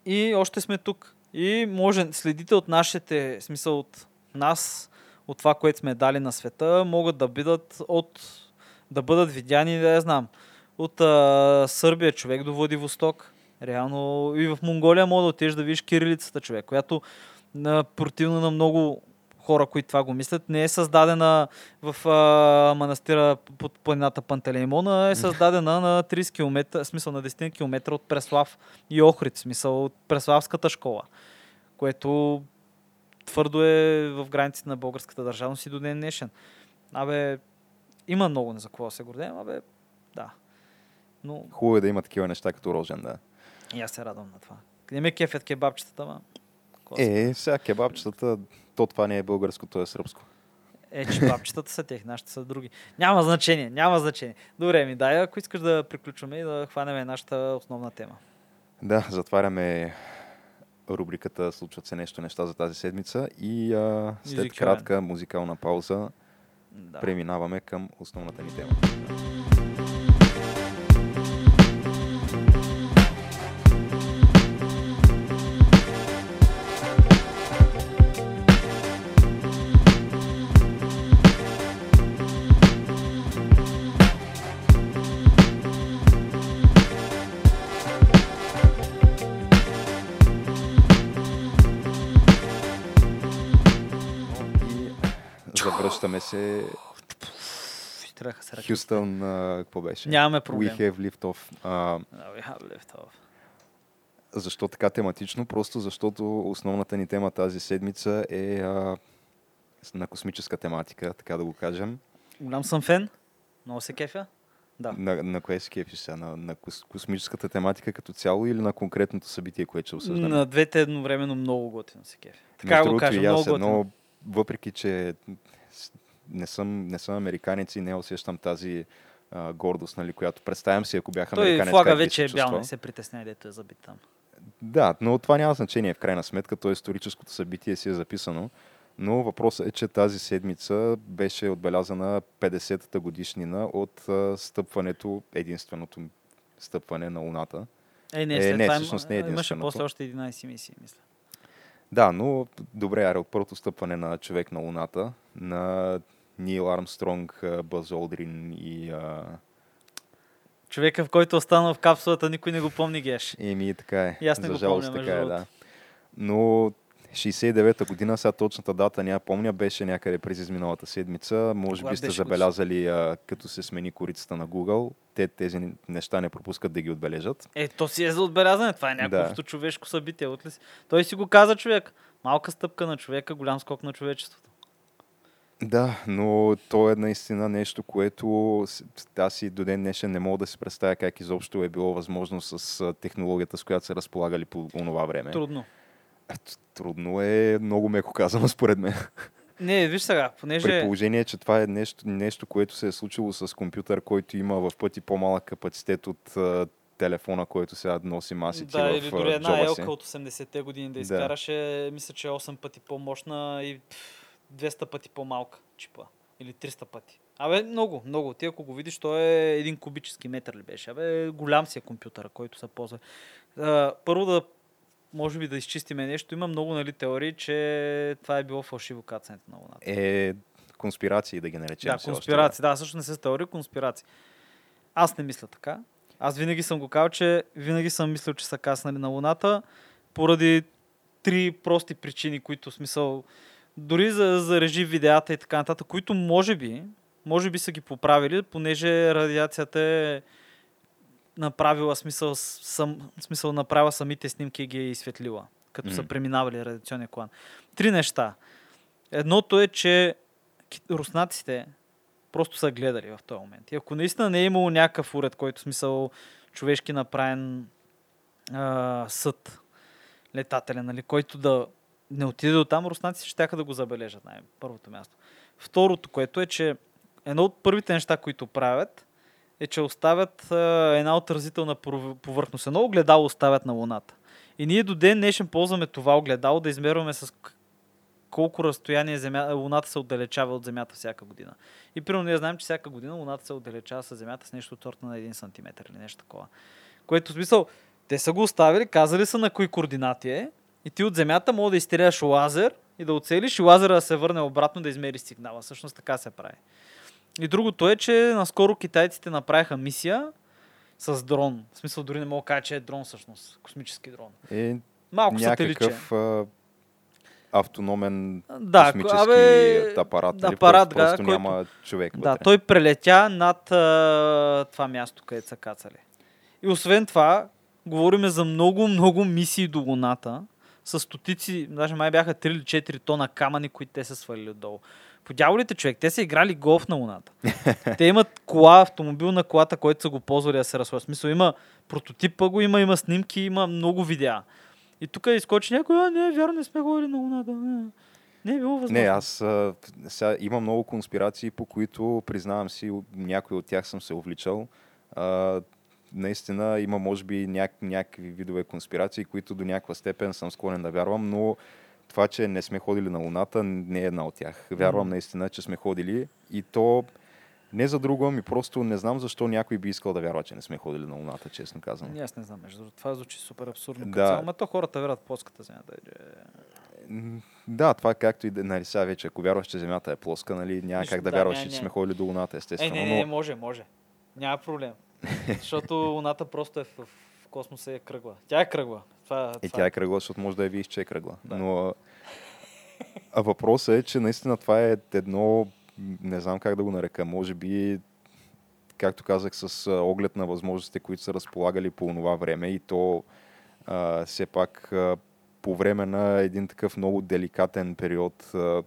И още сме тук. И може, следите от нашите, смисъл от нас, от това, което сме дали на света, могат да бъдат от да бъдат видяни, да я знам, от а, Сърбия човек до Владивосток. Реално и в Монголия мога да отидеш да видиш кирилицата човек, която на, противно на много хора, които това го мислят, не е създадена в а, манастира под планината Пантелеймон, а е създадена на 30 км, смисъл на 10 км от Преслав и Охрид, смисъл от Преславската школа, което твърдо е в границите на българската държавност и до ден днешен. Абе, има много за какво да се гордеем, абе, да. Но Хубаво е да има такива неща като рожен, да. И аз се радвам на това. Не ме кефят кебабчетата, ма. Е, сега кебабчетата, то това не е българско, то е сръбско. Е, че папчетата са тех, нашите са други. Няма значение, няма значение. Добре, ми дай, ако искаш да приключваме и да хванем нашата основна тема. Да, затваряме рубриката Случват се нещо неща за тази седмица и а, след Мюзикален. кратка музикална пауза Да. преминаваме към основната ни тема. Ръка. Хюстън, какво беше? Нямаме проблем. We have lift off. No, we have left off. защо така тематично? Просто защото основната ни тема тази седмица е а, на космическа тематика, така да го кажем. Голям съм фен. Много се кефя. Да. На, на кое се кефиш сега? На, на кос, космическата тематика като цяло или на конкретното събитие, което ще обсъждаме? На двете едновременно много готино се кефя. Така Между го кажа, много готино. въпреки че не съм, не съм американец и не усещам тази а, гордост, нали, която представям си, ако бях Той американец. флага как би вече е бял, не се притесняй, дето е забит там. Да, но това няма значение в крайна сметка, то историческото събитие си е записано. Но въпросът е, че тази седмица беше отбелязана 50-та годишнина от а, стъпването, единственото стъпване на Луната. Е, не, Е, не, всъщност не е има, имаше единственото. после още 11 мисии, мисля. Да, но добре, аре, от първото стъпване на човек на Луната, на Нил Армстронг, а, Бъз Олдрин и... А, Човека, в който е останал в капсулата, никой не го помни, Геш. еми, така е. И аз не За го жалост, помня, така е, да. Но 69-та година, сега точната дата няма помня, беше някъде през изминалата седмица. Може Кога би сте забелязали, а, като се смени корицата на Google. Те тези неща не пропускат да ги отбележат. Е, то си е за отбелязване. Това е някакво Да. човешко събитие. От ли си? Той си го каза човек. Малка стъпка на човека, голям скок на човечеството. Да, но то е наистина нещо, което аз и до ден днешен не мога да си представя как изобщо е било възможно с технологията, с която са разполагали по това време. Трудно. Трудно е, много меко казано според мен. Не, виж сега, При понеже... положение, че това е нещо, нещо, което се е случило с компютър, който има в пъти по-малък капацитет от а, телефона, който сега носи масите Да, в или дори една елка от 80-те години да Да. изкараше, мисля, че е 8 пъти по-мощна и пф, 200 пъти по-малка чипа. Или 300 пъти. Абе, много, много. Ти ако го видиш, той е един кубически метър ли беше. Абе, голям си е компютъра, който се ползва. А, първо да, може би да изчистиме нещо. Има много нали, теории, че това е било фалшиво кацането на Луната. Е, конспирации да ги наречем. Да, конспирации. Да, също не се теории, конспирации. Аз не мисля така. Аз винаги съм го казал, че винаги съм мислил, че са каснали на Луната, поради три прости причини, които смисъл, дори за, за режи видеята и така нататък, които може би, може би са ги поправили, понеже радиацията е направила смисъл, сам, смисъл направила самите снимки и ги е изсветлила, като са Мгм. преминавали радиационния клан. Три неща. Едното е, че руснаците просто са гледали в този момент. И ако наистина не е имало някакъв уред, който смисъл човешки направен а, съд, летателен, нали, който да не отиде до там, руснаците ще да го забележат най първото място. Второто, което е, че едно от първите неща, които правят, е, че оставят една отразителна повърхност. Едно огледало оставят на Луната. И ние до ден днешен ползваме това огледало да измерваме с колко разстояние земя, Луната се отдалечава от Земята всяка година. И примерно ние знаем, че всяка година Луната се отдалечава с Земята с нещо от сорта на 1 см или нещо такова. Което в смисъл, те са го оставили, казали са на кои координати е и ти от Земята мога да изстреляш лазер и да оцелиш и лазера да се върне обратно да измери сигнала. Всъщност така се прави. И другото е, че наскоро китайците направиха мисия с дрон. В смисъл дори не мога да кажа, че е дрон всъщност. Космически дрон. Е, Малко някакъв а, автономен Да, космически абе, апарат, апарат, който да, просто който- няма човек Да, вътре. той прелетя над а, това място, където са кацали. И освен това, говорим за много, много мисии до Луната, с стотици, даже май бяха 3 или 4 тона камъни, които те са свалили отдолу. По дяволите човек, те са играли голф на Луната. те имат кола, автомобил на колата, който са го ползвали да се разходят. В смисъл има прототипа го, има, има снимки, има много видеа. И тук изкочи някой, а не, вярно, не сме ходили на Луната. Не, Не е било възможно. Не, аз а, сега има много конспирации, по които, признавам си, някои от тях съм се увличал. А, наистина има, може би, няк- някакви видове конспирации, които до някаква степен съм склонен да вярвам, но това, че не сме ходили на Луната, не е една от тях. Вярвам наистина, че сме ходили и то не за друго, ми просто не знам защо някой би искал да вярва, че не сме ходили на Луната, честно казвам. Не, аз не знам, между. Това звучи супер абсурдно. Да. Ама то хората вярват плоската земя. Да, е, Да, това както и да, нали, сега вече, ако вярваш, че Земята е плоска, нали, няма Нищо, как да, да, вярваш, че сме ходили до Луната, е, естествено. не, не, не, но... може, може. Няма проблем. Защото Луната просто е в, в космоса и е кръгла. Тя е кръгла. Това, И това тя е кръгла, защото може да я видиш, че е кръгла. Да. Но а, въпросът е, че наистина това е едно, не знам как да го нарека, може би, както казах, с оглед на възможностите, които са разполагали по това време и то а, все пак а, по време на един такъв много деликатен период а,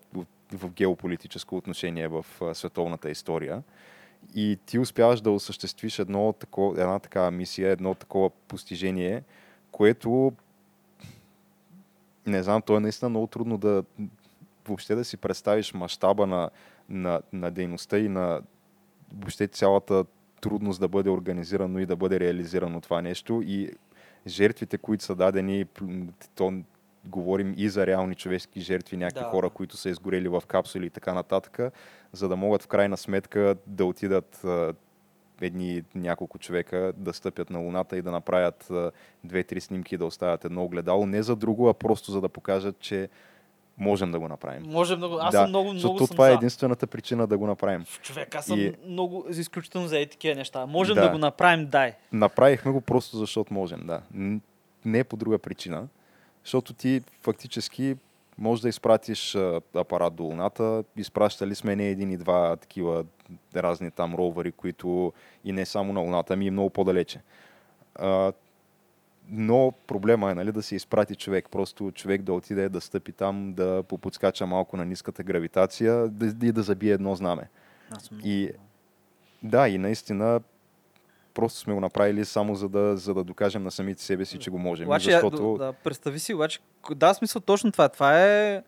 в геополитическо отношение в а, световната история. И ти успяваш да осъществиш едно тако, една такава мисия, едно такова постижение, което не знам, то е наистина много трудно да въобще да си представиш мащаба на, на, на дейността и на въобще цялата трудност да бъде организирано и да бъде реализирано това нещо. И жертвите, които са дадени, то говорим и за реални човешки жертви, някакви Да. хора, които са изгорели в капсули и така нататък, за да могат в крайна сметка да отидат а, едни няколко човека да стъпят на Луната и да направят две-три снимки и да оставят едно огледало. Не за друго, а просто за да покажат, че можем да го направим. Може много. Аз да, съм много, много защото съм това е за. единствената причина да го направим. Човек, аз съм И- много изключително за такива неща. Можем Да. да. го направим, дай. Направихме го просто защото можем, да. Не по друга причина. Защото ти фактически можеш да изпратиш апарат до Луната. Изпращали сме не един и два такива разни там ровъри, които и не само на Луната, ами и много по-далече. А, но проблема е нали, да се изпрати човек. Просто човек да отиде, да стъпи там, да поподскача малко на ниската гравитация да, и да забие едно знаме. Аз И да, и наистина просто сме го направили само за да, за да докажем на самите себе си, че го можем. Обаче, защото... да, да, представи си, обаче, да, смисъл точно това. Това е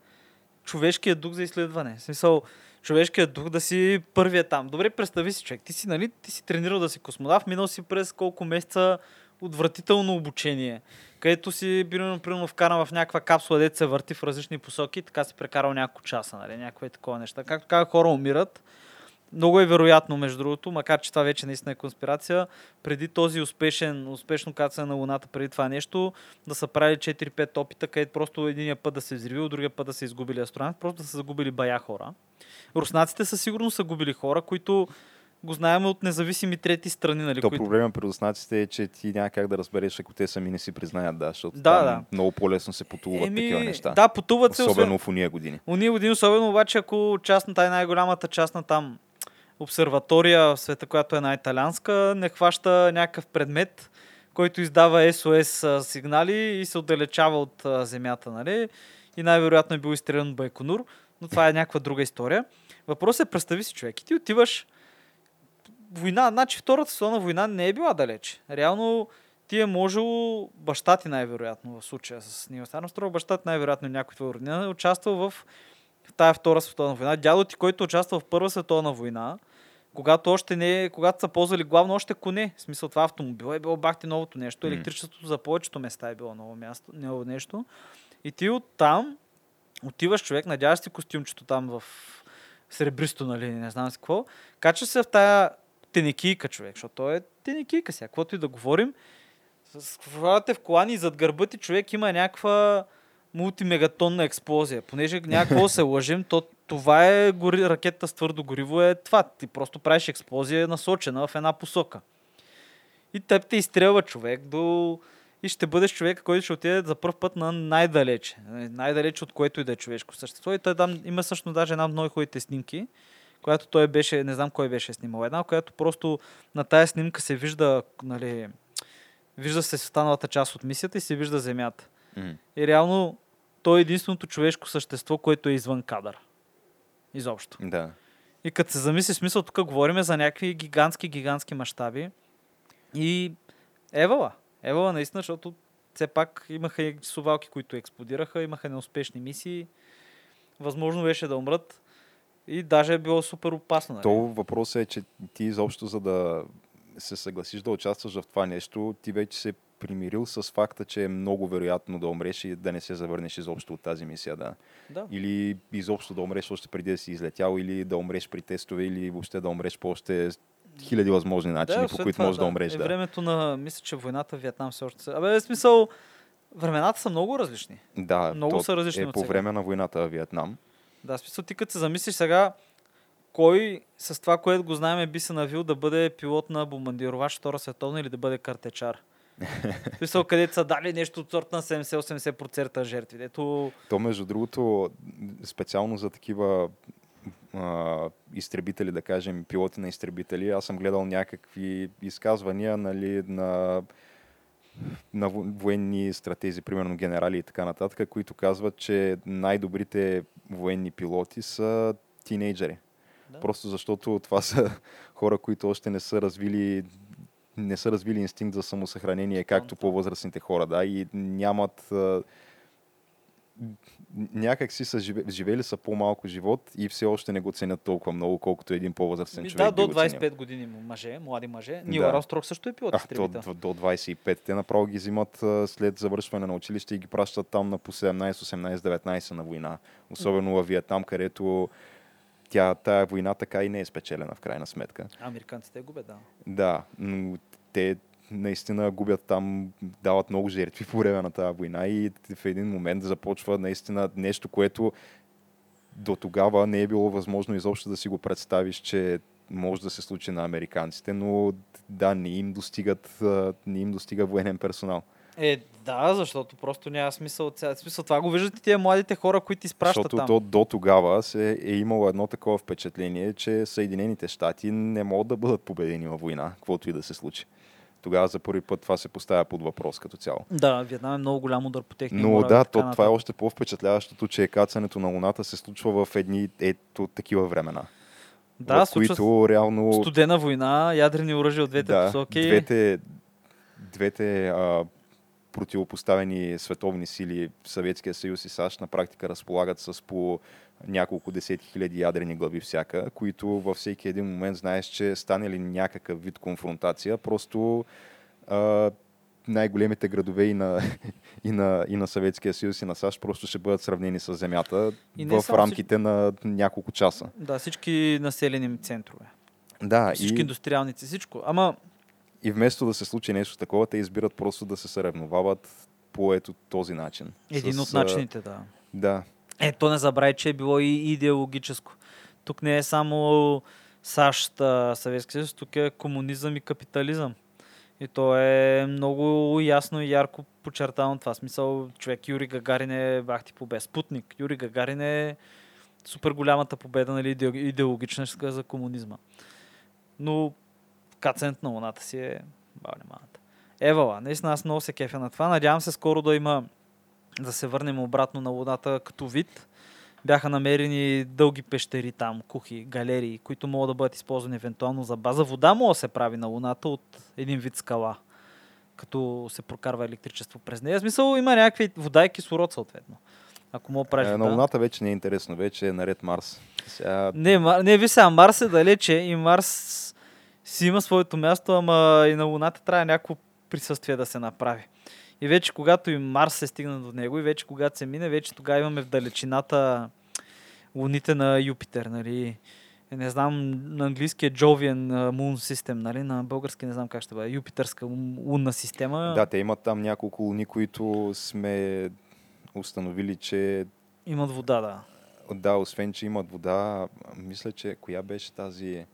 човешкият дух за изследване. В смисъл, човешкият дух да си първият там. Добре, представи си, човек. Ти си, нали, ти си тренирал да си космонавт, минал си през колко месеца отвратително обучение, където си, примерно, примерно вкаран в някаква капсула, дете се върти в различни посоки така си прекарал няколко часа, нали, някакви такова неща. Както казах, хора умират, много е вероятно, между другото, макар че това вече наистина е конспирация, преди този успешен, успешно кацане на Луната, преди това нещо, да са правили 4-5 опита, където просто единия път да се взривил, другия път да са изгубили астронавт, просто да са загубили бая хора. Руснаците със сигурност са губили хора, които го знаем от независими трети страни, нали? То които... проблема при руснаците е, че ти няма как да разбереш, ако те сами не си признаят, да, защото Да, да. много по-лесно се потулват такива неща. Да, потуват се, Особено в уния години. Уния години, особено обаче, ако частната е най-голямата частна там обсерватория в света, която е най-италянска, не хваща някакъв предмет, който издава а, сигнали и се отдалечава от Земята, нали? И най-вероятно е бил изстрелян от Байконур, но това е някаква друга история. Въпросът е, представи си човек, и ти отиваш война, значи Втората световна война не е била далеч. Реално ти е можело баща ти най-вероятно в случая с Нил Армстронг, баща ти най-вероятно някой твой роднина е участвал в в тая Втора световна война. Дядо ти, който участва в Първа световна война, когато още не, когато са ползвали главно още коне. В смисъл това автомобил е било бахти новото нещо. Електричеството за повечето места е било ново, място, ново нещо. И ти оттам отиваш човек, надяваш си костюмчето там в сребристо, нали, не знам си какво. Кача се в тая тенекийка, човек, защото той е тенекийка сега, каквото и да говорим. С- Хващате в колани и зад гърба ти човек има някаква мултимегатонна експлозия. Понеже някакво се лъжим, то това е гори, ракета с твърдо гориво е това. Ти просто правиш експлозия насочена в една посока. И теб те изстрелва човек до... И ще бъдеш човек, който ще отиде за първ път на най-далече. Най-далече от което и да е човешко същество. И той там има всъщност даже една от много хубавите снимки, която той беше, не знам кой беше снимал. Една, която просто на тая снимка се вижда, нали, вижда се останалата част от мисията и се вижда земята. М. И реално той е единственото човешко същество, което е извън кадър. Изобщо. Да. И като се замисли, смисъл, тук говорим за някакви гигантски, гигантски мащаби. И евала. Евала наистина, защото все пак имаха и сувалки, които експлодираха, имаха неуспешни мисии. Възможно беше да умрат. И даже е било супер опасно. Нали? То въпросът е, че ти изобщо за да се съгласиш да участваш в това нещо, ти вече се примирил с факта, че е много вероятно да умреш и да не се завърнеш изобщо от тази мисия, да. Да. Или изобщо да умреш още преди да си излетял, или да умреш при тестове, или въобще да умреш по още хиляди възможни начини, по освен които това, можеш да, умреш. Е Да. времето на, мисля, че войната в Виетнам все още. Абе, в смисъл, времената са много различни. Да, Много то са различни е по време на войната в Виетнам. Да, смисъл, ти като се замислиш сега, кой с това, което го знаем, би се навил да бъде пилот на бомбардировач Втора световна или да бъде картечар? Смисъл, където са дали нещо от сорта на 70-80% жертви. Дето... То, между другото, специално за такива а, изтребители, да кажем, пилоти на изтребители, аз съм гледал някакви изказвания нали, на, на во- военни стратези, примерно генерали и така нататък, които казват, че най-добрите военни пилоти са тинейджери. Да. Просто защото това са хора, които още не са развили не са развили инстинкт за самосъхранение, както по-възрастните хора, да, и нямат някак си са живе, живели са по-малко живот и все още не го ценят толкова много, колкото един по-възрастен човек. да, до би го ценил. 25 години мъже, млади мъже. Нил Да. Армстронг също е пилот А, до, до, до 25. Те направо ги взимат след завършване на училище и ги пращат там на по 17, 18, 19 на война. Особено във Виетнам, където тя, тая война така и не е спечелена в крайна сметка. Американците я губят, да. Да, но те наистина губят там, дават много жертви по време на тази война и в един момент започва наистина нещо, което до тогава не е било възможно изобщо да си го представиш, че може да се случи на американците, но да, не им достигат, не им достига военен персонал. Е, да, защото просто няма смисъл. от смисъл това го виждате тия младите хора, които изпращат Защото там. до, до тогава се е имало едно такова впечатление, че Съединените щати не могат да бъдат победени във война, каквото и да се случи. Тогава за първи път това се поставя под въпрос като цяло. Да, Виетнам е много голям удар по техния Но морал да, то, това е още по-впечатляващото, че кацането на Луната се случва в едни ето такива времена. Да, в които реално студена война, ядрени оръжия от двете да, посоки. двете, двете а, противопоставени световни сили, Съветския съюз и САЩ, на практика разполагат с по няколко десетки хиляди ядрени глави всяка, които във всеки един момент знаеш, че стане ли някакъв вид конфронтация, просто а, най-големите градове и на, и, на, и на Съветския съюз и на САЩ просто ще бъдат сравнени с Земята в рамките на няколко часа. Да, всички населени центрове. Да, Всички и, индустриалници, всичко. Ама, и вместо да се случи нещо такова, те избират просто да се съревновават по ето този начин. един С, от начините, да. Да, Е, то не забравяй, че е било и идеологическо. Тук не е само САЩ, Съветски съюз, тук е комунизъм и капитализъм. И то е много ясно и ярко подчертано това. Смисъл, човек Юрий Гагарин е бахти победа. Спутник. Юрий Гагарин е супер голямата победа, нали, иде- идеологична за комунизма. Но кацането на луната си е бале маната. Евала, наистина аз много се кефя на това. Надявам се скоро да има да се върнем обратно на луната като вид. Бяха намерени дълги пещери там, кухи, галерии, които могат да бъдат използвани евентуално за база. Вода може да се прави на луната от един вид скала, като се прокарва електричество през нея. В смисъл има някакви вода и кислород съответно. Ако мога да правиш Е, на Луната вече не е интересно, вече е наред Марс. Сега, Не, Мар... не, ви сега, Марс е далече и Марс си има своето място, ама и на Луната трябва някакво присъствие да се направи. И вече когато и Марс се стигна до него, и вече когато се мине, вече тогава имаме в далечината луните на Юпитер, нали? Не знам, на английски е Jovian Moon System, нали? На български не знам как ще бъде. Юпитърска м- лунна система. да, те имат там няколко луни, които сме установили, че Имат вода, да. да, освен, че имат вода, мисля, че коя беше тази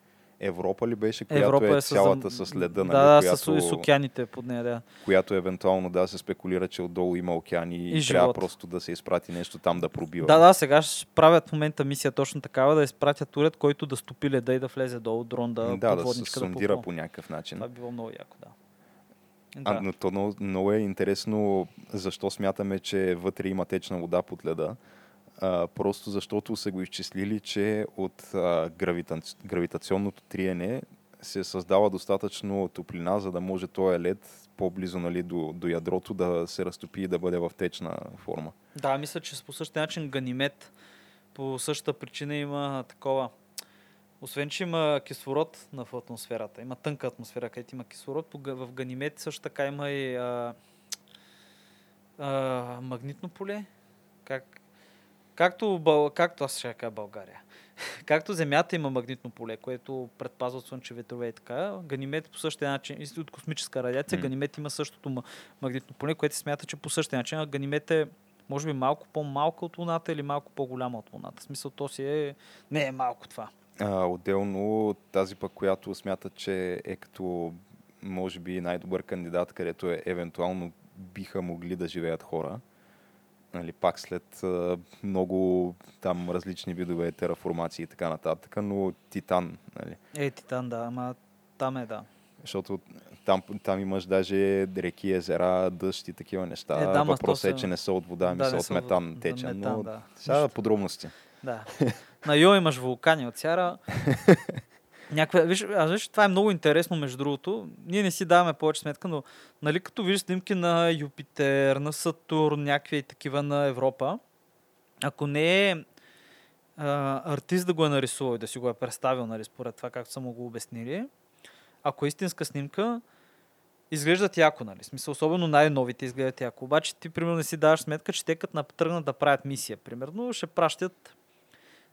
Европа ли беше, която Европа е, е с цялата зам- с леда, нали, Да, да, която, с, с океаните под нея, да. която евентуално да се спекулира, че отдолу има океани и, И трябва живот. просто да се изпрати нещо там да пробива. Да, да, сега ще правят в момента мисия точно такава, да изпратят уред, който да стопи леда и да влезе долу дрон, да, да, да се подводничка да по някакъв начин. Това би било много яко, да. А, да. но то много, много е интересно защо смятаме, че вътре има течна вода под леда. А, просто защото са го изчислили, че от а, гравита, гравитационното триене се създава достатъчно топлина, за да може този лед по-близо нали, до, до ядрото да се разтопи и да бъде в течна форма. да, мисля, че по същия начин Ганимед по същата причина има такова. Освен, че има кислород в атмосферата, има тънка атмосфера, където има кислород, в Ганимед също така има и а, а, магнитно поле. Как, както, Бъл- както аз ще кажа България. Както Земята има магнитно поле, което предпазва от слънчеви ветрове и така, Ганимед по същия начин, от космическа радиация, М. Ганимед има същото ма- магнитно поле, което се смята, че по същия начин, Ганимед е може би малко по-малка от Луната или малко по-голяма от Луната. В смисъл, то си е... Не е малко това. А, отделно тази пък, която смятат, че е като може би най-добър кандидат, където е евентуално биха могли да живеят хора. Нали, пак след а, много там различни видове тераформации и така нататък, но Титан, нали, Е, Титан, да, ама там е, да. защото там, там имаш даже реки, езера, дъжд и такива неща. Е, да, Въпросът е, че не са от вода, ами Да, са от от- метан да, течен, метан, но да. сега Нищо. подробности. Да. На Йо имаш вулкани от сяра. Някаква, виж, аз виж, това е много интересно, между другото. Ние не си даваме повече сметка, но нали като виждаш снимки на Юпитер, на Сатурн, някакви такива на Европа, ако не е а, артист да го е нарисувал и да си го е представил, нали, според това, както са му го обяснили, ако е истинска снимка, изглеждат яко, нали? Смисъл, особено най-новите изглеждат яко. Обаче ти, примерно, не си даваш сметка, че те като на- тръгнат да правят мисия, примерно, ще пращат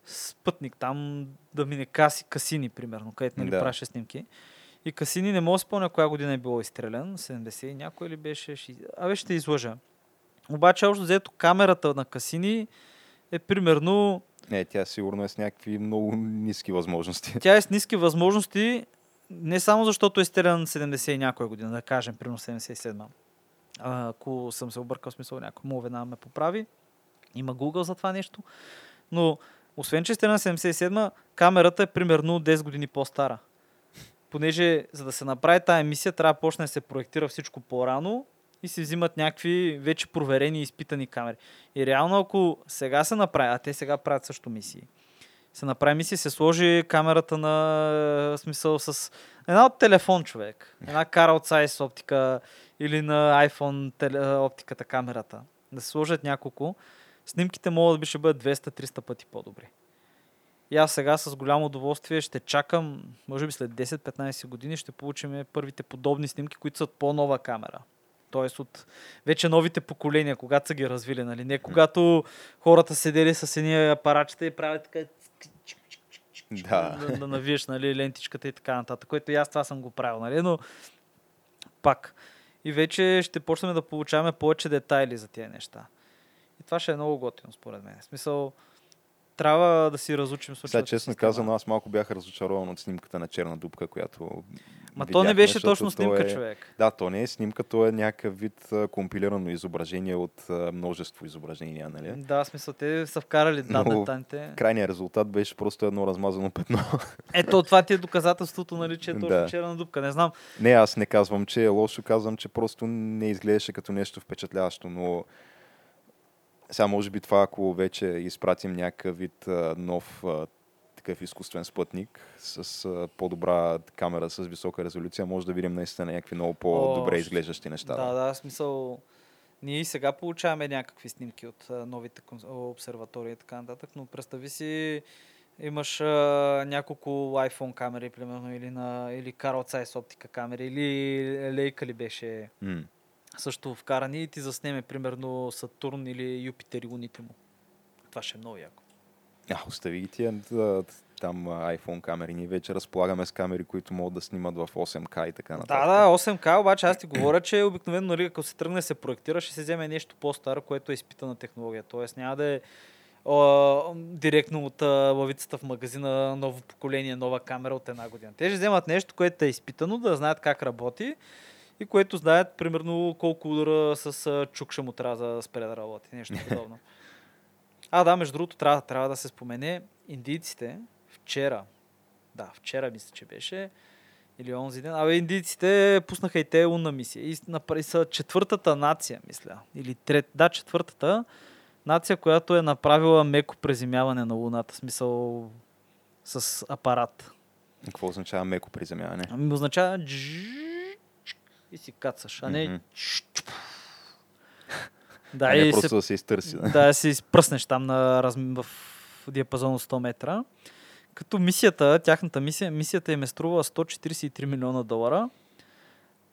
спътник там да мине каси, Касини, примерно, където нали, Да. праше снимки. И Касини не мога да спомня коя година е било изстрелян, 70 и някой или беше... ши- Абе ще излъжа. Обаче, общо взето, камерата на Касини е примерно... Не, тя сигурно е с някакви много ниски възможности. Тя е с ниски възможности, не само защото е стрелян 70 и някоя година, да кажем, примерно 77 а, ако съм се объркал смисъл, някой му веднага ме поправи. Има Google за това нещо. Но, освен че сте на 77 камерата е примерно 10 години по-стара. Понеже, за да се направи тази емисия, трябва да почне да се проектира всичко по-рано и се взимат някакви вече проверени и изпитани камери. И реално, ако сега се направи, а те сега правят също мисии, се направи мисия, се сложи камерата на смисъл с една от телефон човек. Една кара от Zeiss оптика или на iPhone теле, оптиката камерата. Да се сложат няколко. Снимките могат да би ще бъдат 200-300 пъти по-добри. И аз сега с голямо удоволствие ще чакам, може би след 10-15 години ще получим първите подобни снимки, които са от по-нова камера. Тоест от вече новите поколения, когато са ги развили. Нали? Не когато хората седели с едни апаратчета и правят така Да. да, да навиеш нали, лентичката и така нататък, което и аз това съм го правил, нали? но пак. И вече ще почнем да получаваме повече детайли за тези неща. И това ще е много готино, според мен. В смисъл, трябва да си разучим Сега, случващото честно се с това. казано, аз малко бях разочарован от снимката на черна дупка, която. Ма то не беше точно то снимка, е... човек. Да, то не е снимка, то е някакъв вид компилирано изображение от множество изображения, нали? Да, смисъл, те са вкарали Но- датантите. Крайният резултат беше просто едно размазано петно. Ето, това ти е доказателството, нали, че е точно Да. черна дупка. Не знам. не, аз не казвам, че е лошо, казвам, че просто не изглеждаше като нещо впечатляващо, но сега може би това, ако вече изпратим някакъв вид а, нов а, такъв изкуствен спътник с а, по-добра камера с висока резолюция, може да видим наистина някакви много по-добре О, изглеждащи неща. Да, да, смисъл. Ние и сега получаваме някакви снимки от а, новите обсерватории и така нататък, но представи си, имаш а, няколко iPhone камери, примерно, или, на, или Carl Zeiss оптика камери, или Leica ли беше М. също вкарани и ти заснеме, примерно, Сатурн или Юпитер и луните му. Това ще е много яко. А, остави ги тия там iPhone камери. Ние вече разполагаме с камери, които могат да снимат в 8K и така нататък. Да, да, 8K, обаче аз ти говоря, че обикновено, нали, ако се тръгне се проектира, ще се вземе нещо по-старо, което е изпитана технология. Тоест няма да е директно от лавицата в магазина ново поколение, нова камера от една година. Те ще вземат нещо, което е изпитано, да знаят как работи и което знаят, примерно, колко удара с чукша му трябва да спре да работи. Нещо подобно. А, да, между другото, трябва, трябва да се спомене, индийците вчера, да, вчера мисля, че беше, или онзи ден. Абе, индийците пуснаха и те лунна мисия. И направи са четвъртата нация, мисля. Или трет, да, четвъртата нация, която е направила меко преземяване на луната. Смисъл с апарат. Какво означава меко приземяване? Ами означава джжж и си кацаш, а не Мгм. да, а не и просто се, да се изтърси. Да. да си изпръснеш там на разм... в диапазон от 100 метра. Като мисията, тяхната мисия, мисията им е струва 143 милиона долара.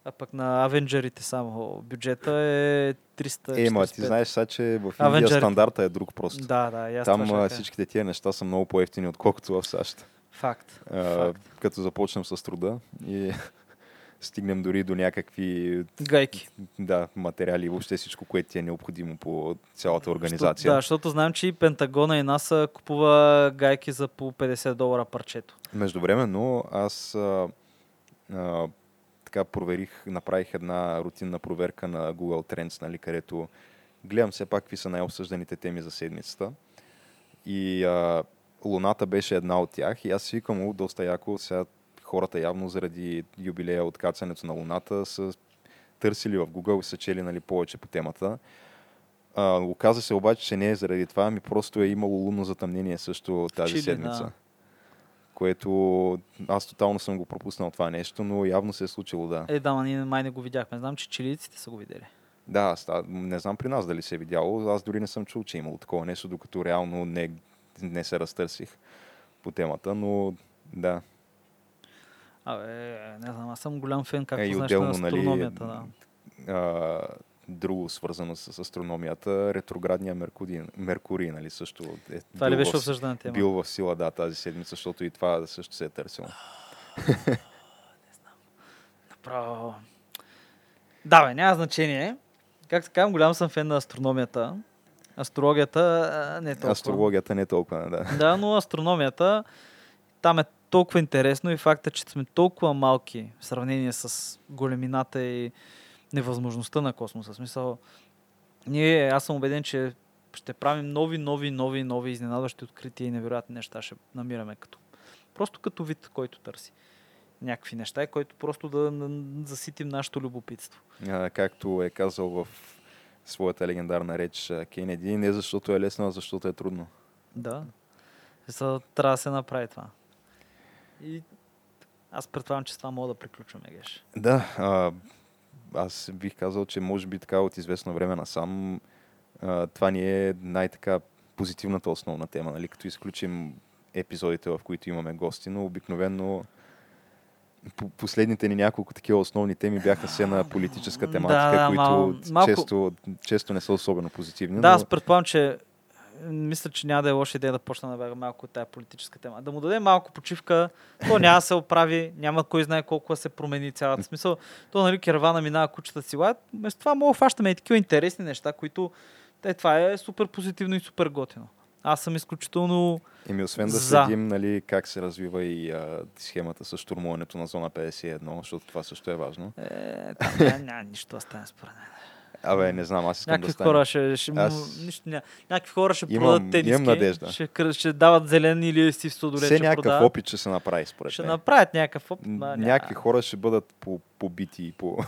А пък на Авенджерите само бюджета е 300 Е, ма ти знаеш сега, че в Индия Avenger. стандарта е друг просто. Да, да, аз Там това всичките тия неща са много по-ефтини, отколкото в САЩ. Факт. А, Факт. като започнем с труда и стигнем дори до някакви Гайки. да, материали въобще всичко, което ти е необходимо по цялата организация. Защото, да, защото знаем, че и Пентагона и НАСА купува гайки за по 50 долара парчето. Междувременно аз а, а, така проверих, направих една рутинна проверка на Google Trends, нали, където гледам все пак какви са най-обсъжданите теми за седмицата. И а, Луната беше една от тях и аз си викам, «О, доста яко, сега хората явно заради юбилея от кацането на Луната са търсили в Google и са чели нали, повече по темата. А, оказа се обаче, че не е заради това, ми просто е имало лунно затъмнение също тази Чили, седмица. да. Което аз тотално съм го пропуснал това нещо, но явно се е случило, да. Е, да, ма ние май не го видяхме. Знам, че чилийците са го видели. Да, аз, не знам при нас дали се е видяло. Аз дори не съм чул, че е имало такова нещо, докато реално не, не се разтърсих по темата, но да. Абе, не знам, аз съм голям фен, както Е, знаеш, на нали, астрономията. Да. А, друго свързано с астрономията, ретроградния Меркурий, Меркурий нали, също е Това ли беше обсъждана тема? бил в сила, да, тази седмица, защото и това също се е търсило. Право. Да, бе, няма значение. Както казвам, голям съм фен на астрономията. Астрологията не е толкова. Астрологията не е толкова, да. Да, но астрономията там е толкова интересно и факта, че сме толкова малки в сравнение с големината и невъзможността на космоса. В смисъл, ние, аз съм убеден, че ще правим нови, нови, нови, нови изненадващи открития и невероятни неща ще намираме като просто като вид, който търси някакви неща, който просто да заситим нашето любопитство. А, както е казал в своята легендарна реч Кенеди, не защото е лесно, а защото е трудно. Да. Трябва да се направи това. И аз предполагам, че с това мога да приключваме, Геш. Да, а, аз бих казал, че може би така от известно време насам а, това ни е най-така позитивната основна тема, нали? като изключим епизодите, в които имаме гости, но обикновено по- последните ни няколко такива основни теми бяха все на политическа Да, тематика, да, които мал- малко- често, често не са особено позитивни. Да, но... аз предполагам, че мисля, че няма да е лоша идея да почна да бяга малко от тая политическа тема. Да му даде малко почивка, то няма да се оправи, няма кой знае колко да се промени цялата смисъл. То, нали, кервана минава кучета си лаят. Вместо това мога да хващаме и такива интересни неща, които те, това е супер позитивно и супер готино. Аз съм изключително... Еми, освен да За. следим нали, как се развива и а, схемата с штурмуването на зона 51, защото това също е важно. Е, там няма, няма нищо да стане според мен. Абе, не знам, аз искам Някакви да стане. хора ще, ще Аз- нищо, ня... някакви хора ще Имам- продадат тениски, имам надежда. Ще, ще дават зелен или сив стодолет, Все ще някакъв продават. опит ще се направи, според Ще мен. направят някакъв опит. Няма. Някакви хора ще бъдат по- побити и по,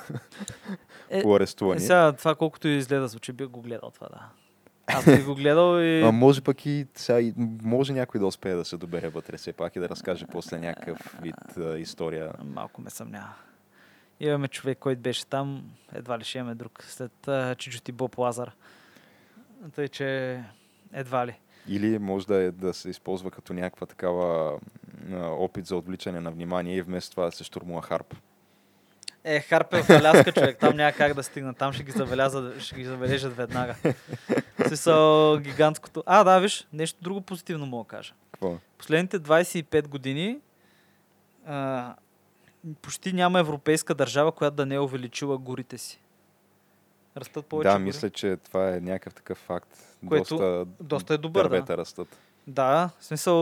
Е, по Е, арестувани. сега това колкото и изгледа звучи, би го гледал това, да. Аз би го гледал и... А може пък и сега, може някой да успее да се добере вътре все пак и да разкаже после някакъв вид а, история. Малко ме съмнява. Имаме човек, който беше там, едва ли ще имаме друг, след а, Чичо Боб Лазар. Тъй, че едва ли. Или може да, е, да се използва като някаква такава опит за отвличане на внимание и вместо това да се штурмува харп. Е, Харпе в Аляска, човек. Там няма как да стигна. Там ще ги, забелязат, ще ги забележат веднага. Смисъл, гигантското... А, да, виж, нещо друго позитивно мога да кажа. Какво? Последните 25 години а, почти няма европейска държава, която да не е увеличила горите си. Растат повече Да, гори. мисля, че това е някакъв такъв факт. Което доста, доста е добър, да. растат. Да, в смисъл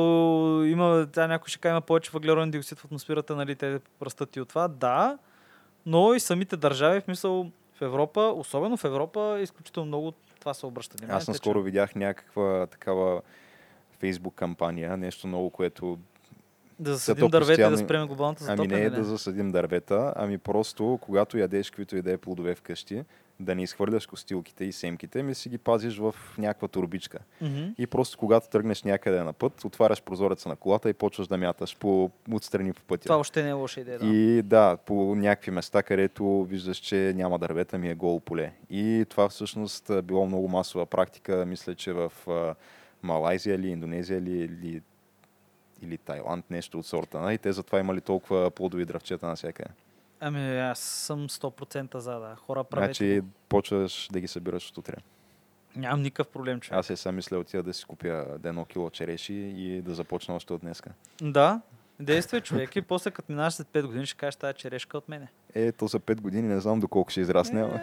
има, тя някой ще каже, има повече въглероден диоксид в атмосферата, нали, те растат и от това. Да, но и самите държави, в смисъл в Европа, особено в Европа, изключително много това се обръща. внимание, Аз наскоро че видях някаква такава фейсбук кампания, нещо много, което Да засадим дървета и да постоянно- спреме глобалната Ами затопляне. не е ли? да засадим дървета, ами просто, когато ядеш каквито и да е плодове вкъщи, да не изхвърляш костилките и семките, ми си ги пазиш в някаква турбичка. Мгм. И просто когато тръгнеш някъде на път, отваряш прозореца на колата и почваш да мяташ по, отстрани по пътя. Това още не е лоша идея. Да. И да, по някакви места, където виждаш, че няма дървета, ми е голо поле. И това всъщност било много масова практика. Мисля, че в Малайзия ли, Индонезия ли, или, или Тайланд, нещо от сорта. нали? И те затова имали толкова плодови дръвчета навсякъде. Ами аз съм 100% за да. Хора правете. Значи почваш да ги събираш от утре. Нямам никакъв проблем, човек. Аз е сам мисля отида да си купя едно кило череши и да започна още от днеска. Да, действай човек и после като минаш след 5 години ще кажеш тази черешка от мене. Е, то за 5 години не знам доколко ще израсне. ама.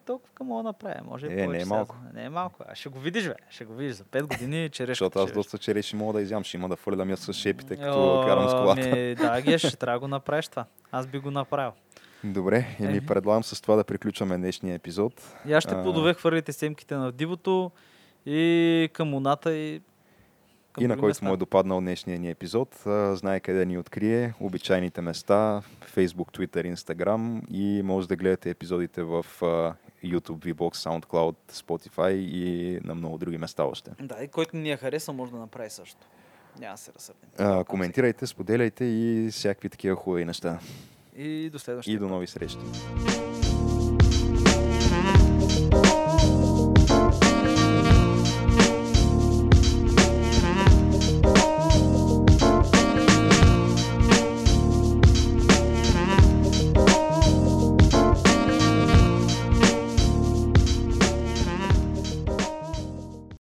Толкова мога да направя. Може и Е, не е малко. сега. Не е малко. А ще го видиш, бе. Ще го видиш. За 5 години черешка. Защото аз доста череши мога да изям. Ще има да фърлям я с шепите, като О, карам с колата. Ами, да, Геш, ще трябва да го направиш това. Аз би го направил. Добре, и ми Е. предлагам с това да приключваме днешния епизод. И аз ще А. плодове хвърлите семките на дивото и към луната и към и на който му е допаднал днешния ни епизод, знае къде ни открие, обичайните места, Facebook, Twitter, Instagram и може да гледате епизодите в YouTube, VBOX, SoundCloud, Spotify и на много други места още. Да, и който ни я хареса, може да направи също. Няма се разсърдим. Коментирайте, споделяйте и всякакви такива хубави неща. И до следващия И до нови срещи. път.